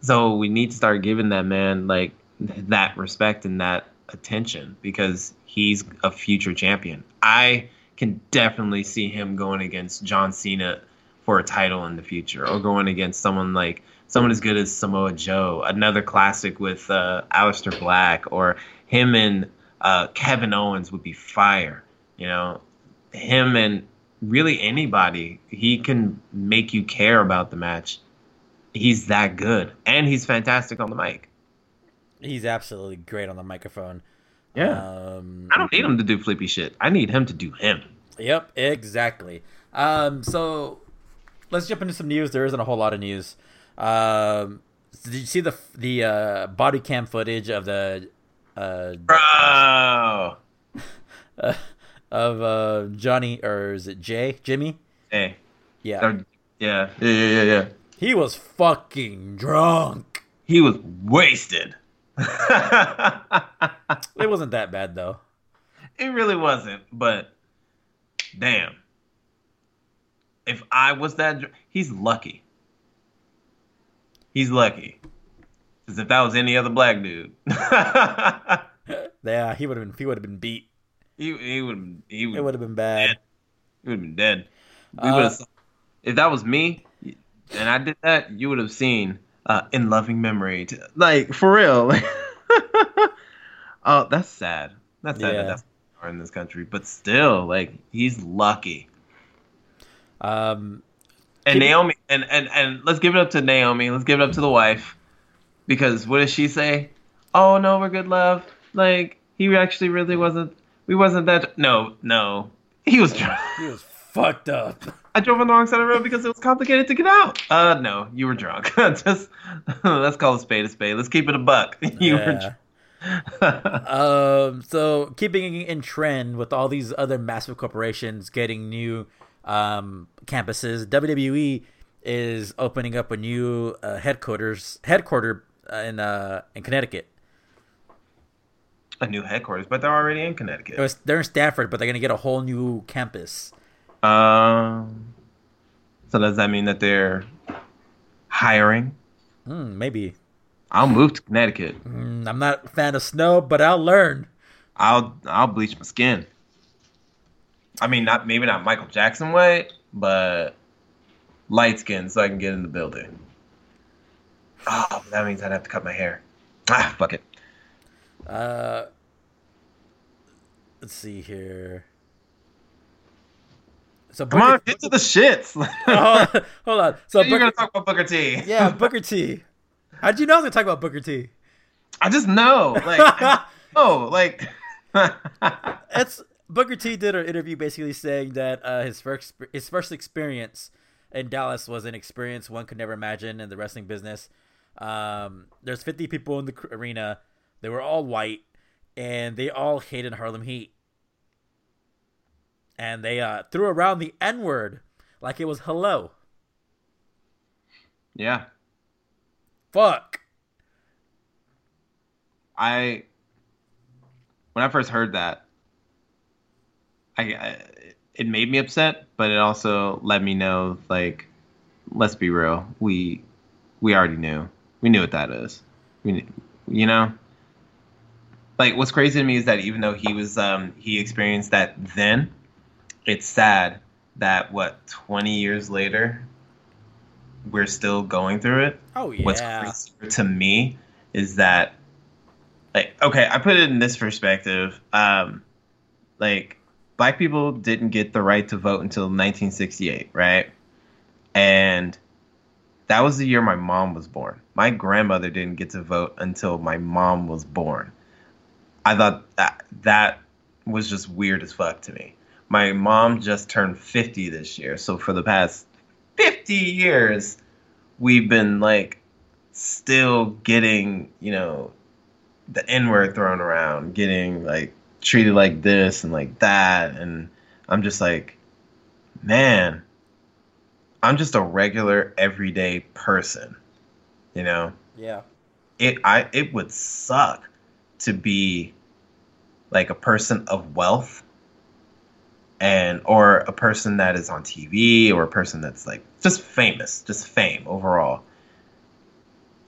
So we need to start giving that man like that respect and that attention because he's a future champion. I can definitely see him going against John Cena for a title in the future, or going against someone like someone as good as Samoa Joe, another classic with uh, Aleister Black, or him and uh, Kevin Owens would be fire. You know, him and really anybody, he can make you care about the match. he's that good, and he's fantastic on the mic. He's absolutely great on the microphone. Yeah, um, I don't need him to do flippy shit. I need him to do him. Yep, exactly. Um, so let's jump into some news. There isn't a whole lot of news. Um, did you see the the uh, body cam footage of the uh, bro uh, of uh, Johnny or is it Jay Jimmy? Hey, yeah, yeah, yeah, yeah, yeah, yeah. He was fucking drunk. He was wasted. it wasn't that bad though. It really wasn't, but damn. If I was that, he's lucky. He's lucky. Because if that was any other black dude, yeah, he would have been. He would have been beat. He he would he would. It would have been bad. Dead. He would have been dead. We uh, if that was me, and I did that, you would have seen uh, in loving memory. To, like for real. oh, that's sad. That's sad yeah. that that's in this country, but still, like he's lucky. Um, and Naomi, and, and and let's give it up to Naomi. Let's give it up to the wife, because what does she say? Oh no, we're good, love. Like he actually really wasn't. We wasn't that. No, no, he was. Drunk. He was fucked up. I drove on the wrong side of the road because it was complicated to get out. Uh, no, you were drunk. Just let's call a spade a spade. Let's keep it a buck. You yeah. were. um. So keeping in trend with all these other massive corporations getting new um, campuses. WWE is opening up a new uh, headquarters headquarter uh, in uh, in Connecticut. A new headquarters, but they're already in Connecticut. Was, they're in Stamford, but they're gonna get a whole new campus. Um. So does that mean that they're hiring? Mm, maybe. I'll move to Connecticut. Mm, I'm not a fan of snow, but I'll learn. I'll I'll bleach my skin. I mean, not maybe not Michael Jackson way, but light skin so I can get in the building. Oh, that means I'd have to cut my hair. Ah, fuck it. Uh, let's see here. So Booker, come on, get to the shits. oh, hold on. So you're gonna talk about Booker T? Yeah, Booker T. How'd you know I was gonna talk about Booker T? I just know, like, oh, like. it's Booker T did an interview basically saying that uh, his first his first experience in Dallas was an experience one could never imagine in the wrestling business. Um, there's 50 people in the arena. They were all white, and they all hated Harlem Heat. And they uh, threw around the N word like it was hello. Yeah. Fuck. I when I first heard that, I, I it made me upset, but it also let me know like let's be real, we we already knew. We knew what that is. We you know like what's crazy to me is that even though he was um he experienced that then, it's sad that what 20 years later we're still going through it. Oh yeah. What's crazy to me is that like okay, I put it in this perspective. Um like black people didn't get the right to vote until 1968, right? And that was the year my mom was born. My grandmother didn't get to vote until my mom was born. I thought that that was just weird as fuck to me. My mom just turned 50 this year, so for the past 50 years we've been like still getting, you know, the N word thrown around, getting like treated like this and like that and i'm just like man i'm just a regular everyday person you know? Yeah. It i it would suck to be like a person of wealth and or a person that is on tv or a person that's like just famous just fame overall.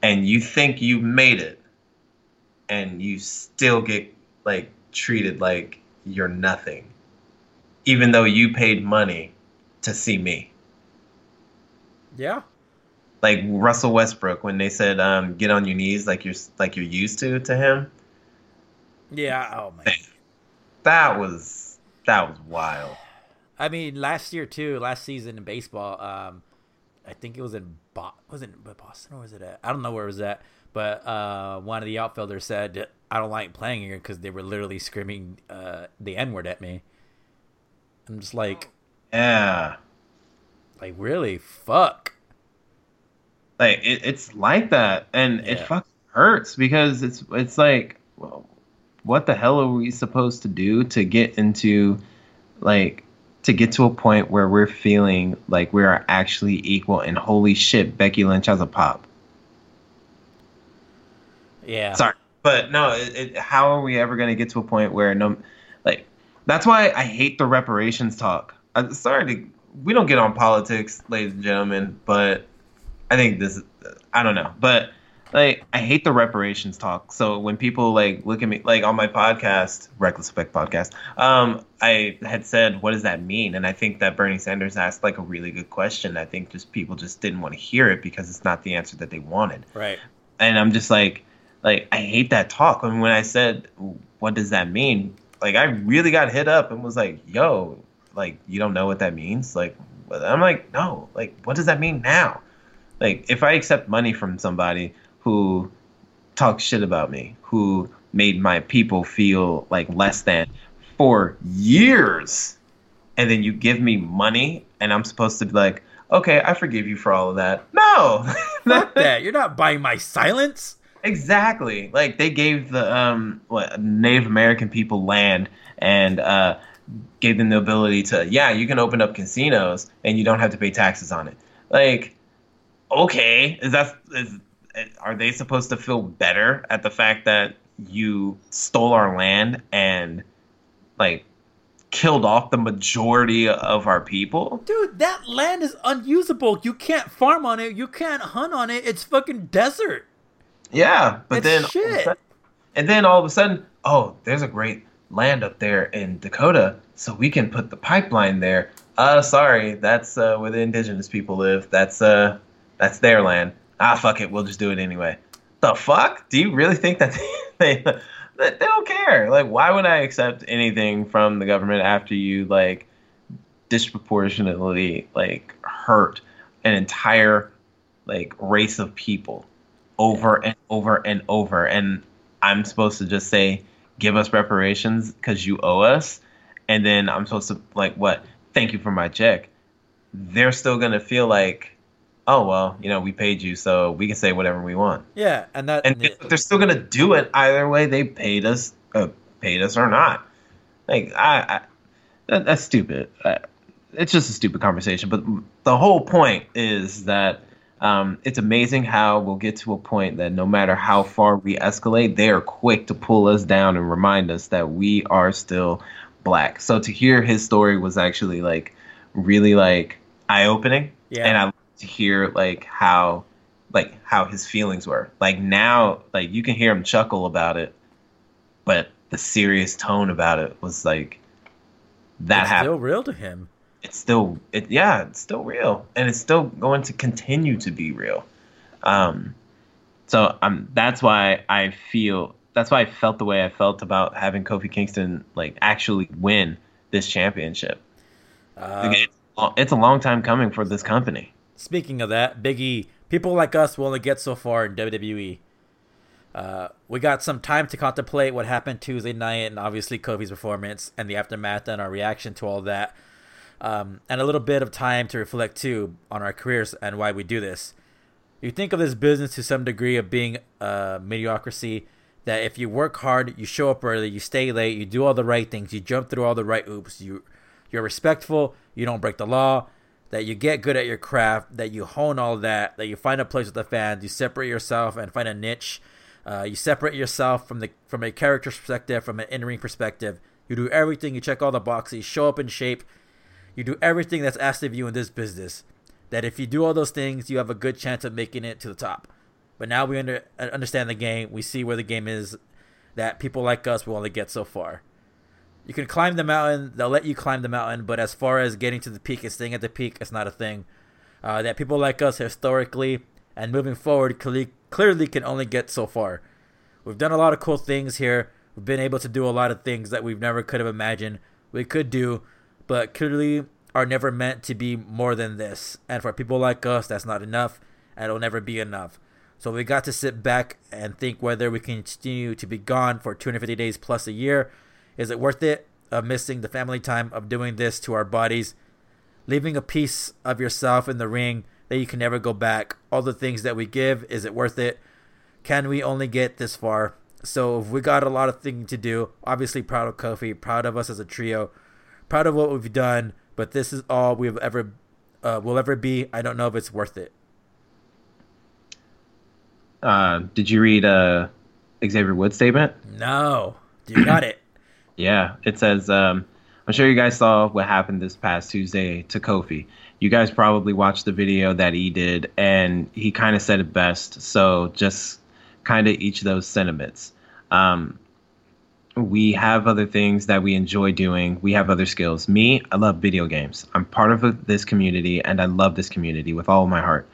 And you think you made it and you still get like treated like you're nothing, even though you paid money to see me. Yeah. Like Russell Westbrook when they said, um, "Get on your knees," like you're like you're used to to him. Yeah. Oh man. That was that was wild. I mean, last year too, last season in baseball, um, I think it was in Bo- was it Boston or was it at? I don't know where it was at, but uh, one of the outfielders said, "I don't like playing here" because they were literally screaming uh, the N word at me. I'm just like, yeah, like really, fuck. Like it, it's like that, and yeah. it fucking hurts because it's it's like, well, what the hell are we supposed to do to get into, like, to get to a point where we're feeling like we are actually equal? And holy shit, Becky Lynch has a pop. Yeah. Sorry, but no. It, it, how are we ever going to get to a point where no, like, that's why I hate the reparations talk. I'm sorry to, we don't get on politics, ladies and gentlemen, but I think this. I don't know, but like I hate the reparations talk. So when people like look at me like on my podcast, Reckless Effect podcast, um, I had said, "What does that mean?" And I think that Bernie Sanders asked like a really good question. I think just people just didn't want to hear it because it's not the answer that they wanted. Right. And I'm just like, like I hate that talk. And when I said, "What does that mean?" Like I really got hit up and was like, "Yo, like you don't know what that means?" Like I'm like, "No, like what does that mean now?" Like if I accept money from somebody who talks shit about me, who made my people feel like less than for years. And then you give me money and I'm supposed to be like, okay, I forgive you for all of that. No. Fuck that. You're not buying my silence. Exactly. Like they gave the um what Native American people land and uh gave them the ability to yeah, you can open up casinos and you don't have to pay taxes on it. Like okay, is that is are they supposed to feel better at the fact that you stole our land and like killed off the majority of our people? Dude, that land is unusable. You can't farm on it. You can't hunt on it. It's fucking desert. Yeah, but it's then. Sudden, and then all of a sudden, oh, there's a great land up there in Dakota, so we can put the pipeline there. Uh, sorry, that's uh, where the indigenous people live. That's uh, that's their land ah, fuck it, we'll just do it anyway. The fuck? Do you really think that they, they, they don't care? Like, why would I accept anything from the government after you like disproportionately like hurt an entire like race of people over and over and over? And I'm supposed to just say, give us reparations because you owe us, and then I'm supposed to like what? Thank you for my check. They're still gonna feel like oh well, you know, we paid you, so we can say whatever we want. Yeah, and that and they're still gonna do it either way. They paid us, uh, paid us or not. Like I, I that, that's stupid. I, it's just a stupid conversation. But the whole point is that um, it's amazing how we'll get to a point that no matter how far we escalate, they are quick to pull us down and remind us that we are still black. So to hear his story was actually like really like eye opening. Yeah. And I to hear like how like how his feelings were. Like now, like you can hear him chuckle about it, but the serious tone about it was like that it's happened. Still real to him. It's still it yeah, it's still real, and it's still going to continue to be real. Um, so um, that's why I feel that's why I felt the way I felt about having Kofi Kingston like actually win this championship. Uh, it's, it's a long time coming for this company. Speaking of that, Biggie, people like us will only get so far in WWE. Uh, we got some time to contemplate what happened Tuesday night and obviously Kofi's performance and the aftermath and our reaction to all that. Um, and a little bit of time to reflect too on our careers and why we do this. You think of this business to some degree of being a mediocrity that if you work hard, you show up early, you stay late, you do all the right things, you jump through all the right oops, you you're respectful, you don't break the law, that you get good at your craft, that you hone all that, that you find a place with the fans, you separate yourself and find a niche. Uh, you separate yourself from the from a character perspective, from an in-ring perspective. You do everything. You check all the boxes. Show up in shape. You do everything that's asked of you in this business. That if you do all those things, you have a good chance of making it to the top. But now we under, understand the game. We see where the game is. That people like us will only get so far. You can climb the mountain. They'll let you climb the mountain, but as far as getting to the peak and staying at the peak, it's not a thing. Uh, that people like us historically and moving forward clearly can only get so far. We've done a lot of cool things here. We've been able to do a lot of things that we've never could have imagined we could do, but clearly are never meant to be more than this. And for people like us, that's not enough, and it'll never be enough. So we got to sit back and think whether we continue to be gone for 250 days plus a year. Is it worth it? Of missing the family time of doing this to our bodies, leaving a piece of yourself in the ring that you can never go back. All the things that we give, is it worth it? Can we only get this far? So we got a lot of things to do. Obviously, proud of Kofi, proud of us as a trio, proud of what we've done. But this is all we've ever uh, will ever be. I don't know if it's worth it. Uh, did you read uh, Xavier Woods' statement? No. You got it. yeah, it says. Um, I'm sure you guys saw what happened this past Tuesday to Kofi. You guys probably watched the video that he did, and he kind of said it best. So just kind of each of those sentiments. Um, we have other things that we enjoy doing. We have other skills. Me, I love video games. I'm part of this community, and I love this community with all my heart.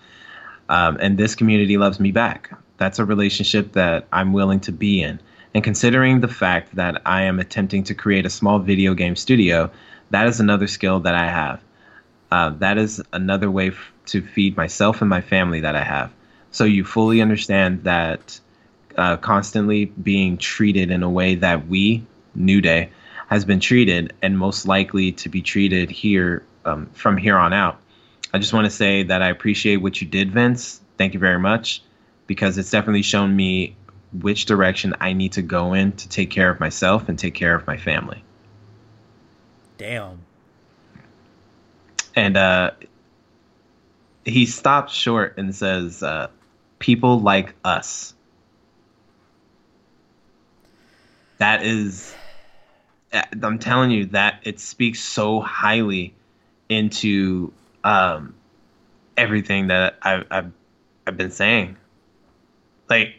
Um, and this community loves me back. That's a relationship that I'm willing to be in. And considering the fact that I am attempting to create a small video game studio, that is another skill that I have. Uh, that is another way f- to feed myself and my family that I have. So you fully understand that uh, constantly being treated in a way that we, New Day, has been treated and most likely to be treated here um, from here on out. I just want to say that I appreciate what you did, Vince. Thank you very much because it's definitely shown me which direction I need to go in to take care of myself and take care of my family. Damn. And uh, he stops short and says, uh, "People like us." That is, uh, I'm telling you that it speaks so highly into um, everything that I've, I've I've been saying. Like,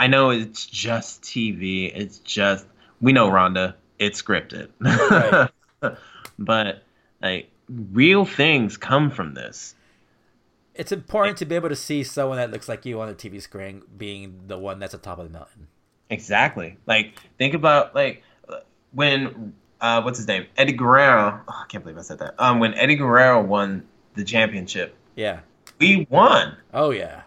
I know it's just TV. It's just we know Ronda. It's scripted, right. but like real things come from this. It's important to be able to see someone that looks like you on the TV screen being the one that's at top of the mountain. Exactly. Like think about like when uh, what's his name Eddie Guerrero. Oh, I can't believe I said that. Um, when Eddie Guerrero won the championship. Yeah. We won. Oh yeah.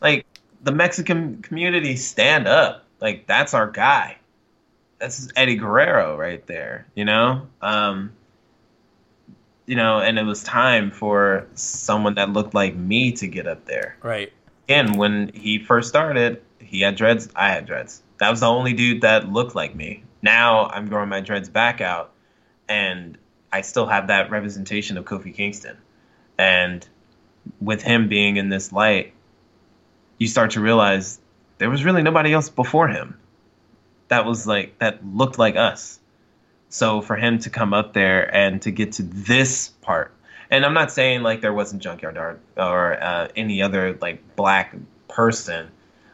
Like the Mexican community stand up. Like that's our guy. That's Eddie Guerrero right there, you know? Um you know, and it was time for someone that looked like me to get up there. Right. And when he first started, he had dreads, I had dreads. That was the only dude that looked like me. Now I'm growing my dreads back out and I still have that representation of Kofi Kingston. And with him being in this light, you start to realize there was really nobody else before him that was like that looked like us. So for him to come up there and to get to this part, and I'm not saying like there wasn't Junkyard Dog or uh, any other like black person.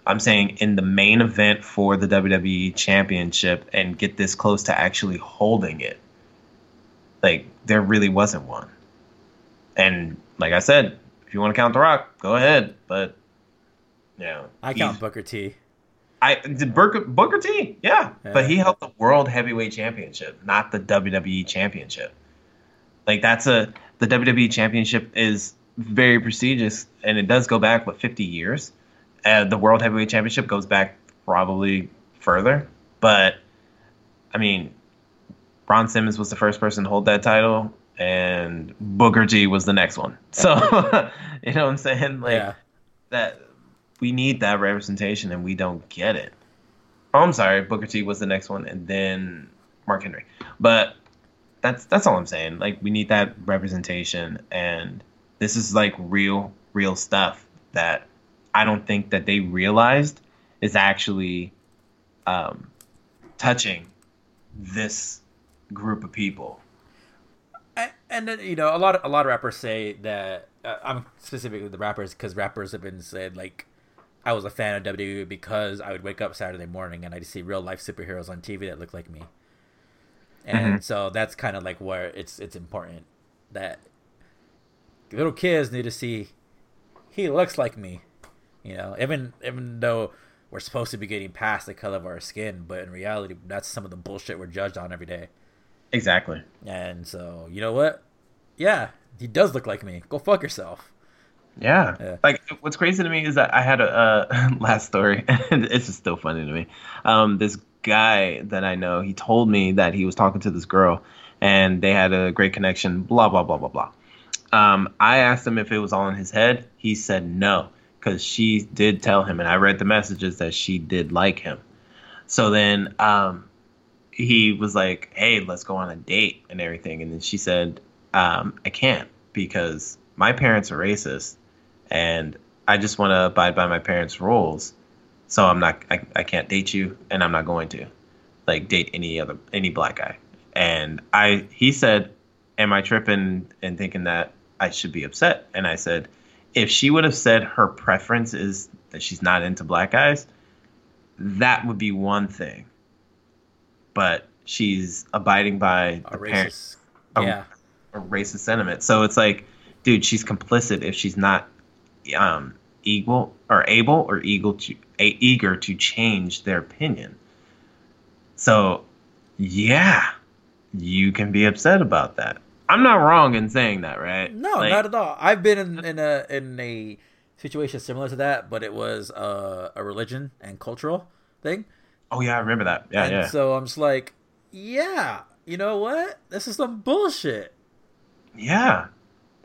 I'm saying in the main event for the WWE Championship and get this close to actually holding it. Like there really wasn't one. And like I said, if you want to count The Rock, go ahead. But you know, I count Booker T. I did Booker, Booker T. Yeah. yeah, but he held the World Heavyweight Championship, not the WWE Championship. Like that's a the WWE Championship is very prestigious, and it does go back what 50 years. Uh, the World Heavyweight Championship goes back probably further, but I mean, Ron Simmons was the first person to hold that title, and Booker T was the next one. So you know what I'm saying? Like yeah. that we need that representation and we don't get it. Oh, I'm sorry, Booker T was the next one, and then Mark Henry. But that's that's all I'm saying. Like we need that representation, and this is like real, real stuff that I don't think that they realized is actually um, touching this group of people. And then you know, a lot of a lot of rappers say that uh, I'm specifically the rappers because rappers have been said like I was a fan of WWE because I would wake up Saturday morning and I'd see real life superheroes on TV that looked like me. And mm-hmm. so that's kind of like where it's it's important that little kids need to see he looks like me. You know, even even though we're supposed to be getting past the color of our skin, but in reality that's some of the bullshit we're judged on every day. Exactly. And so, you know what? Yeah, he does look like me. Go fuck yourself. Yeah. Yeah. Like what's crazy to me is that I had a uh, last story, and it's just still funny to me. Um, this guy that I know, he told me that he was talking to this girl, and they had a great connection. Blah blah blah blah blah. Um, I asked him if it was all in his head. He said no, because she did tell him, and I read the messages that she did like him. So then um, he was like, "Hey, let's go on a date and everything." And then she said, um, "I can't because my parents are racist, and I just want to abide by my parents' rules. So I'm not. I, I can't date you, and I'm not going to like date any other any black guy." And I he said, "Am I tripping and thinking that I should be upset?" And I said, "If she would have said her preference is that she's not into black guys." That would be one thing but she's abiding by A the parent, racist. a- Yeah. a racist sentiment. So it's like, dude, she's complicit if she's not um, equal or able or eager to a, eager to change their opinion. So, yeah, you can be upset about that. I'm not wrong in saying that, right? No, Like, not at all. I've been in, in a in a situation similar to that, but it was uh, a religion and cultural thing. Oh yeah, I remember that. Yeah, and yeah. so I'm just like, yeah, you know what? This is some bullshit. Yeah.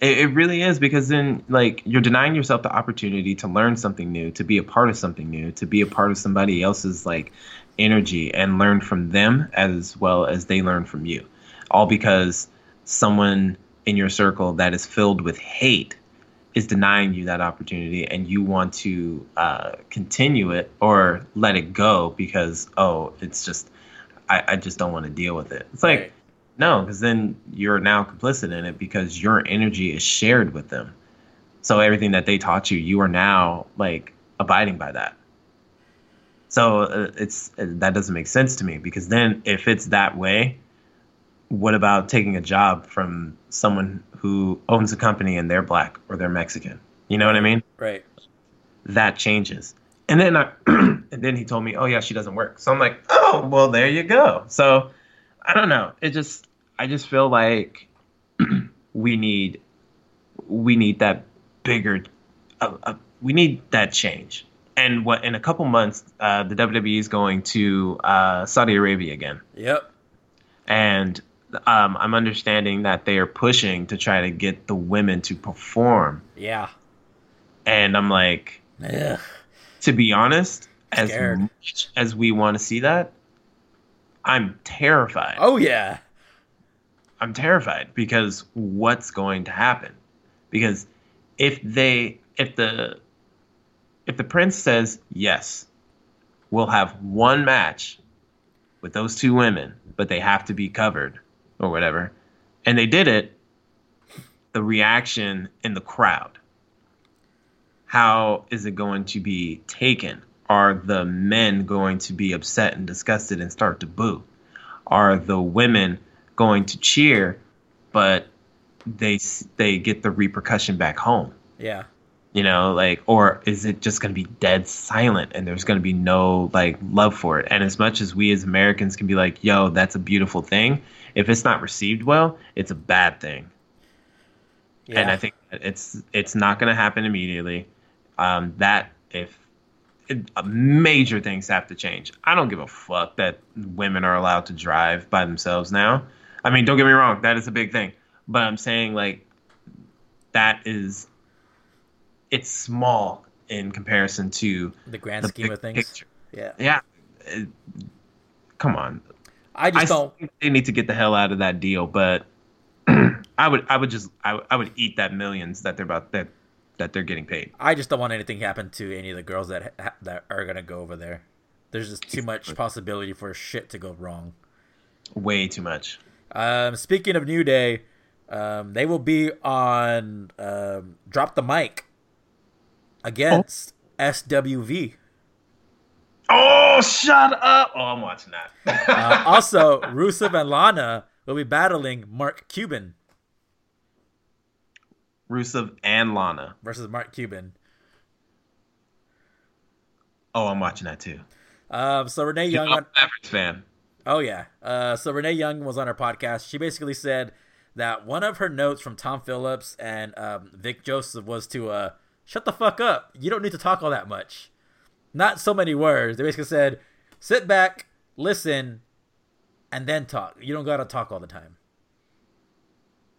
It, it really is because then, like, you're denying yourself the opportunity to learn something new, to be a part of something new, to be a part of somebody else's, like, energy and learn from them as well as they learn from you. All because someone in your circle that is filled with hate is denying you that opportunity and you want to uh, continue it or let it go because, oh, it's just, I, I just don't want to deal with it. It's like, no, because then you're now complicit in it because your energy is shared with them. So everything that they taught you, you are now like abiding by that. So uh, it's uh, that doesn't make sense to me because then if it's that way, what about taking a job from someone who owns a company and they're black or they're Mexican? You know what I mean? Right. that changes. And then I, and then he told me, "Oh yeah, she doesn't work." So I'm like, "Oh, well, there you go." So I don't know. It just I just feel like we need we need that bigger uh, uh, we need that change. And what in a couple months, uh, the WWE is going to uh, Saudi Arabia again, Yep. and um, I'm understanding that they are pushing to try to get the women to perform. Yeah. And I'm like, Ugh. to be honest, as Scared. much as we want to see that, I'm terrified. Oh yeah. I'm terrified because what's going to happen? Because if they if the if the prince says yes, we'll have one match with those two women, but they have to be covered or whatever. And they did it, the reaction in the crowd. How is it going to be taken? Are the men going to be upset and disgusted and start to boo? Are the women going to cheer, but they they get the repercussion back home? Yeah. You know, like, or is it just going to be dead silent and there's going to be no like love for it? And as much as we as Americans can be like, "Yo, that's a beautiful thing," if it's not received well, it's a bad thing. Yeah. And I think it's it's not going to happen immediately. Um, that if it, major things have to change. I don't give a fuck that women are allowed to drive by themselves now. I mean, don't get me wrong, that is a big thing. But I'm saying like that is it's small in comparison to the grand the scheme of things. picture. Yeah. Yeah. It- come on. I just I don't. think they need to get the hell out of that deal, but I would I would just I, I would eat that millions that they're about that that they're getting paid. I just don't want anything to happen to any of the girls that ha- that are gonna go over there. There's just too much possibility for shit to go wrong. Way too much. Um, speaking of New Day, um, they will be on um, Drop the Mic against SWV. Oh, shut up! Oh, I'm watching that. Uh, also, Rusev and Lana will be battling Mark Cuban Rusev and Lana. versus Mark Cuban. Oh, I'm watching that too. Um, so Renee Young, I'm on, Mavericks fan. Oh yeah. Uh, so Renee Young was on her podcast. She basically said that one of her notes from Tom Phillips and um, Vic Joseph was to uh, shut the fuck up. You don't need to talk all that much. Not so many words. They basically said, sit back, listen, and then talk. You don't gotta talk all the time.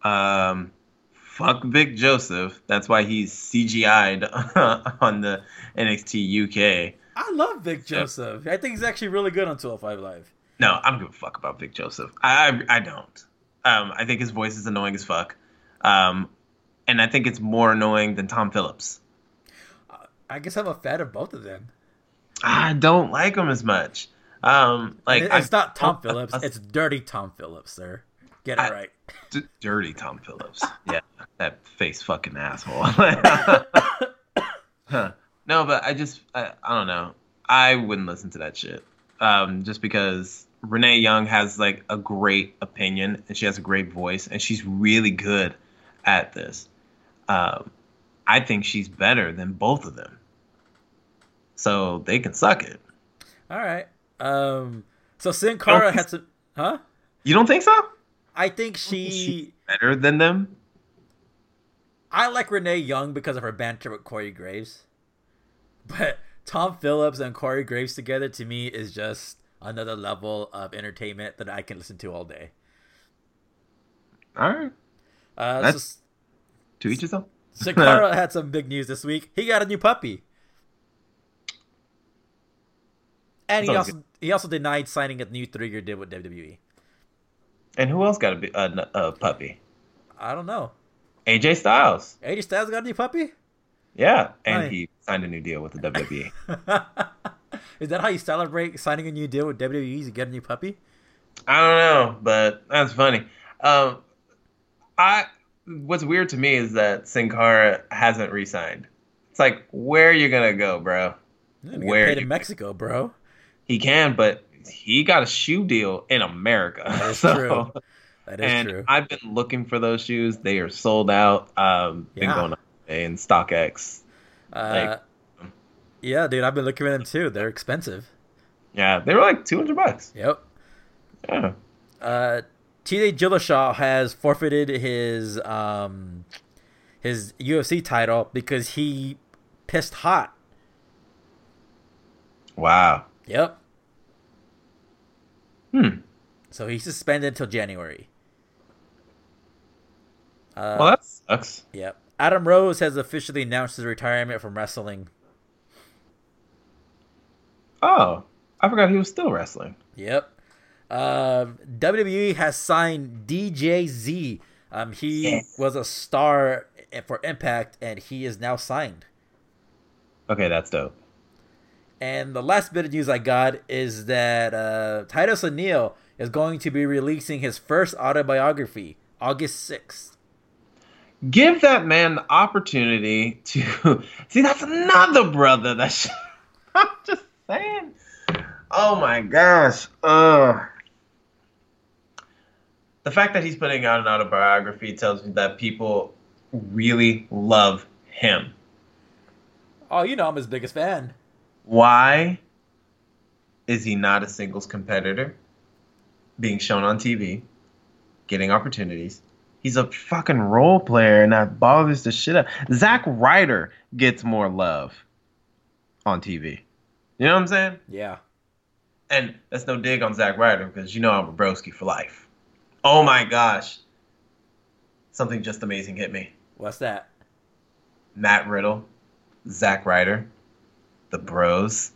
Um, fuck Vic Joseph. That's why he's CGI'd on the NXT UK. I love Vic Joseph. I think he's actually really good on 205 Live. No, I don't give a fuck about Vic Joseph. I I, I don't. Um, I think his voice is annoying as fuck. Um, and I think it's more annoying than Tom Phillips. I guess I'm a fan of both of them. I don't like him as much. Um, like it's I, not Tom Phillips. It's dirty Tom Phillips, sir. Get it I- right. D- dirty Tom Phillips. Yeah, that face fucking asshole. Huh. No, but I just I, I don't know. I wouldn't listen to that shit. Um, just because Renee Young has like a great opinion and she has a great voice and she's really good at this. Um, I think she's better than both of them. So they can suck it. All right. Um. So Sin Cara had some. Huh? You don't think so? I think She's she. better than them? I like Renee Young because of her banter with Corey Graves, but Tom Phillips and Corey Graves together to me is just another level of entertainment that I can listen to all day. All right. Uh, That's- so, To each his own. Sin Cara had some big news this week. He got a new puppy. And he Sounds also he also denied signing a new three year deal with WWE. And who else got a, a, a puppy? I don't know. AJ Styles. AJ Styles got a new puppy? Yeah, and Right. he signed a new deal with the WWE. Is that how you celebrate signing a new deal with WWE? You get a new puppy? I don't know, but that's funny. Um, I what's weird to me is that Sin Cara hasn't re-signed. It's like, where are you gonna go, bro? Where paid in Mexico, bro. He can, but he got a shoe deal in America. That is So- true. That is and true. I've been looking for those shoes. They are sold out. Um, been Yeah. going on in StockX. Uh, yeah, dude, I've been looking for them too. They're expensive. Yeah, they were like two hundred bucks. Yep. Yeah. Uh, TJ Dillashaw has forfeited his um his UFC title because he pissed hot. Wow. Yep. Hmm. So he's suspended until January. Uh, Well, that sucks. Yep. Adam Rose has officially announced his retirement from wrestling. Oh, I forgot he was still wrestling. Yep. Um, WWE has signed DJZ. Um, he Yes. was a star for Impact, and he is now signed. Okay, that's dope. And the last bit of news I got is that uh, Titus O'Neil is going to be releasing his first autobiography August sixth. Give that man the opportunity to see. That's another brother. That's I'm just saying. Oh my gosh. Uh, the fact that he's putting out an autobiography tells me that people really love him. Oh, you know I'm his biggest fan. Why is he not a singles competitor? Being shown on TV, getting opportunities. He's a fucking role player, and that bothers the shit out. Zack Ryder gets more love on TV. You know what I'm saying? Yeah. And that's no dig on Zack Ryder because you know I'm a broski for life. Oh my gosh. Something just amazing hit me. What's that? Matt Riddle, Zack Ryder, the Bros.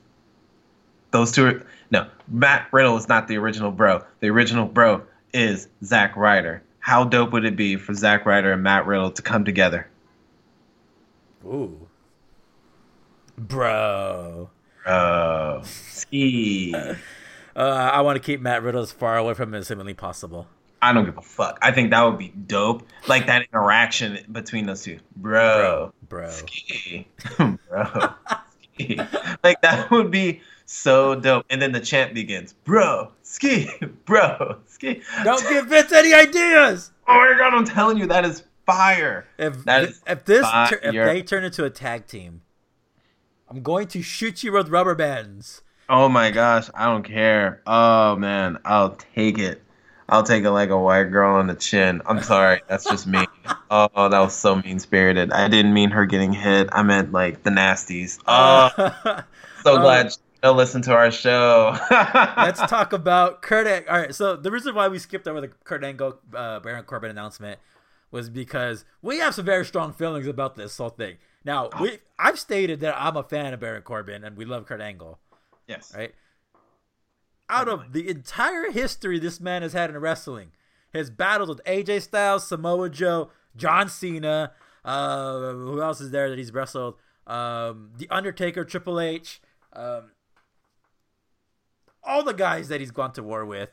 Those two are no. Matt Riddle is not the original bro. The original bro is Zack Ryder. How dope would it be for Zack Ryder and Matt Riddle to come together? Ooh. Bro. Bro, ski. Uh, I want to keep Matt Riddle as far away from him as humanly possible. I don't give a fuck. I think that would be dope. Like that interaction between those two, bro. Bro. Ski, bro. Ski. Like that would be so dope. And then the chant begins, bro, ski, bro, ski. Don't give Vince any ideas. Oh my god, I'm telling you, that is fire. If That is if this tur- if they turn into a tag team, I'm going to shoot you with rubber bands Oh my gosh, I don't care. Oh man, I'll take it. I'll take it like a white girl on the chin. I'm sorry, that's just me. Oh, that was so mean spirited. I didn't mean her getting hit. I meant like the nasties. Oh, so Uh, glad she'll listen to our show. Let's talk about Kurt. Ang- All right, so the reason why we skipped over the Kurt Angle, uh, Baron Corbin announcement was because we have some very strong feelings about this whole thing. Now, we I've stated that I'm a fan of Baron Corbin and we love Kurt Angle, yes. right? Out of the entire history this man has had in wrestling, his battles with AJ Styles, Samoa Joe, John Cena, uh, who else is there that he's wrestled? Um, the Undertaker, Triple H, um, all the guys that he's gone to war with.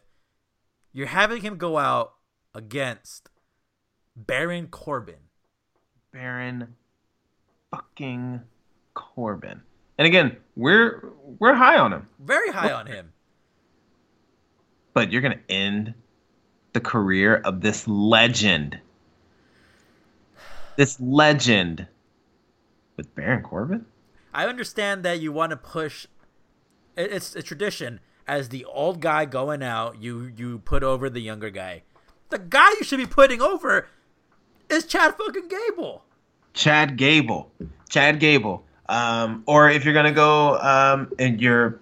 You're having him go out against Baron Corbin. Baron fucking Corbin. And again, we're we're high on him, Very high on him. But you're gonna end the career of this legend. This legend with Baron Corbin? I understand that you want to push. It's a tradition as the old guy going out. You you put over the younger guy. The guy you should be putting over is Chad fucking Gable. Chad Gable. Chad Gable. Um, or if you're gonna go um, and you're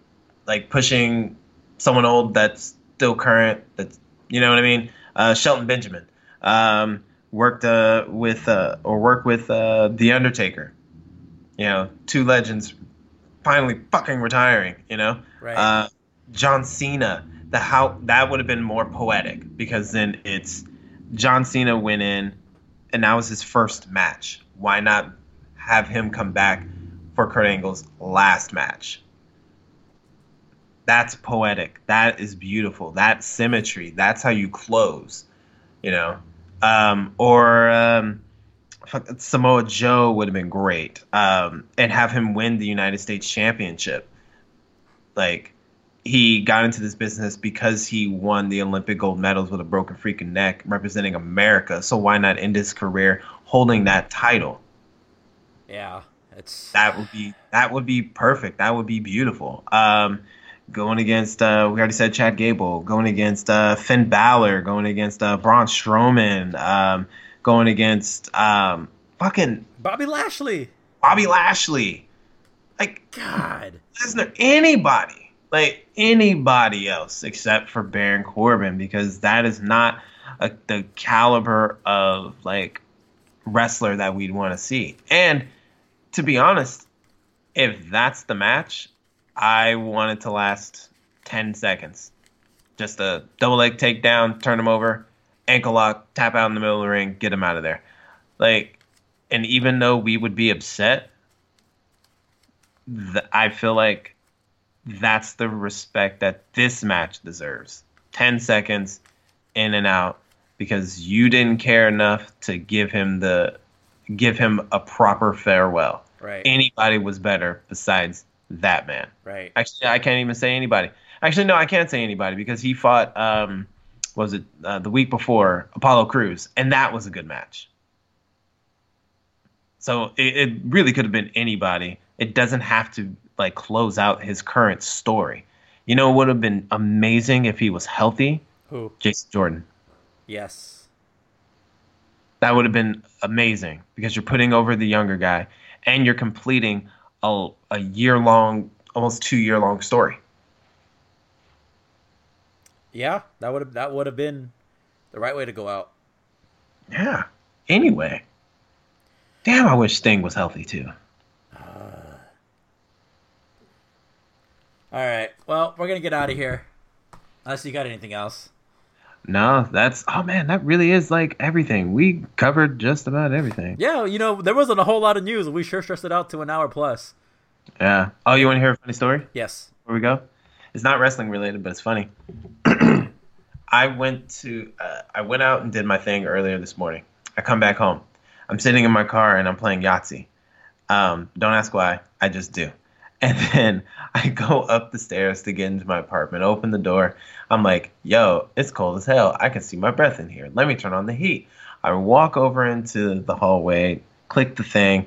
like pushing someone old that's still current, that's you know what I mean. Uh, Shelton Benjamin um, worked uh, with uh, or worked with uh, the Undertaker. You know, two legends finally fucking retiring. You know, Right. uh, John Cena. The how that would have been more poetic because then it's John Cena went in, and that was his first match. Why not have him come back for Kurt Angle's last match? That's poetic. That is beautiful. That symmetry. That's how you close. You know, um, or um, Samoa Joe would have been great, um, and have him win the United States Championship. Like he got into this business because he won the Olympic gold medals with a broken freaking neck, representing America. So why not end his career holding that title? yeah, it's That would be that would be perfect. That would be beautiful. Um, going against uh, we already said Chad Gable. Going against uh, Finn Balor. Going against uh, Braun Strowman. Um, going against um, fucking Bobby Lashley. Bobby Lashley. Like God. Lesnar, anybody, like anybody else except for Baron Corbin, because that is not a, the caliber of like wrestler that we'd want to see. And to be honest, if that's the match, I want it to last ten seconds. Just a double leg takedown, turn him over, ankle lock, tap out in the middle of the ring, get him out of there. Like, and even though we would be upset th- I feel like that's the respect that this match deserves. 10 seconds in and out because you didn't care enough to give him the give him a proper farewell. Right. Anybody was better besides that man. right. Actually, I can't even say anybody. Actually, no, I can't say anybody because he fought um was it uh, the week before Apollo Crews and that was a good match. So it, it really could have been anybody. It doesn't have to like close out his current story. You know, it would have been amazing if he was healthy. Who? Jason Jordan. Yes. That would have been amazing because you're putting over the younger guy and you're completing a, a year long, almost two year long story. Yeah, that would have that would have been the right way to go out. Yeah. Anyway. Damn, I wish Sting was healthy too. Uh, all right. Well, we're gonna get out of here. Unless you got anything else. No, that's oh man, that really is like everything. We covered just about everything. Yeah, you know, there wasn't a whole lot of news. We sure stressed it out to an hour plus. Yeah. Oh, you want to hear a funny story? Yes. Where we go? It's not wrestling related, but it's funny. I went to uh, I went out and did my thing earlier this morning. I come back home. I'm sitting in my car and I'm playing Yahtzee. Um, don't ask why. I just do. And then I go up the stairs to get into my apartment. Open the door. I'm like, "Yo, it's cold as hell. I can see my breath in here. Let me turn on the heat." I walk over into the hallway, click the thing,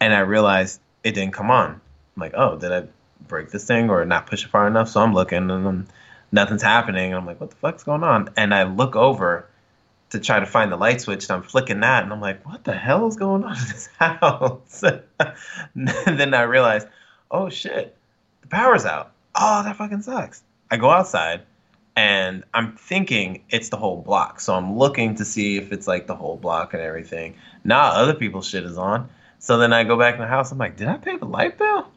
and I realize it didn't come on. I'm like, "Oh, did I break this thing or not push it far enough. So I'm looking and I'm, nothing's happening. I'm like, what the fuck's going on? And I look over to try to find the light switch and I'm flicking that and I'm like, what the hell is going on in this house? then I realized, oh shit, the power's out. Oh, that fucking sucks. I go outside and I'm thinking it's the whole block. So I'm looking to see if it's like the whole block and everything. Now other people's shit is on. So then I go back in the house. I'm like, did I pay the light bill?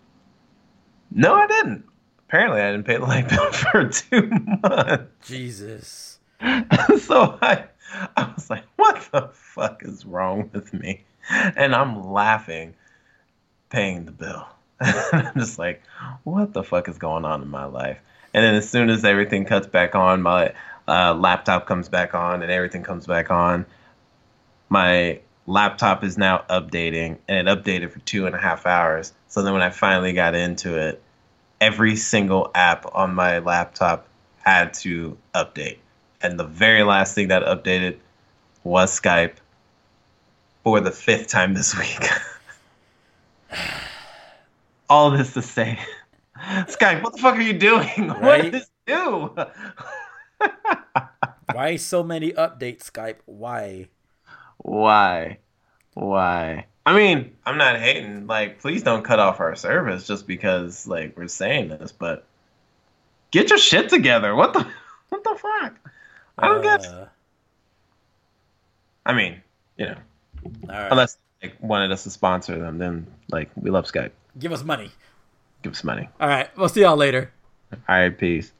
No, I didn't. Apparently, I didn't pay the light bill for two months. Jesus. so I, I was like, what the fuck is wrong with me? And I'm laughing, paying the bill. I'm just like, what the fuck is going on in my life? And then as soon as everything cuts back on, my uh, laptop comes back on and everything comes back on. My laptop is now updating and it updated for two and a half hours. So then when I finally got into it, every single app on my laptop had to update. And the very last thing that updated was Skype for the fifth time this week. All this to say, Skype, what the fuck are you doing? Right? What is new? Why so many updates, Skype? Why? Why? Why? I mean, I'm not hating. Like, please don't cut off our service just because like we're saying this, but get your shit together. What the what the fuck? I don't uh, get. I mean, you know, unless like wanted us to sponsor them, then like we love Skype. Give us money. Give us money. All right, we'll see y'all later. All right, peace.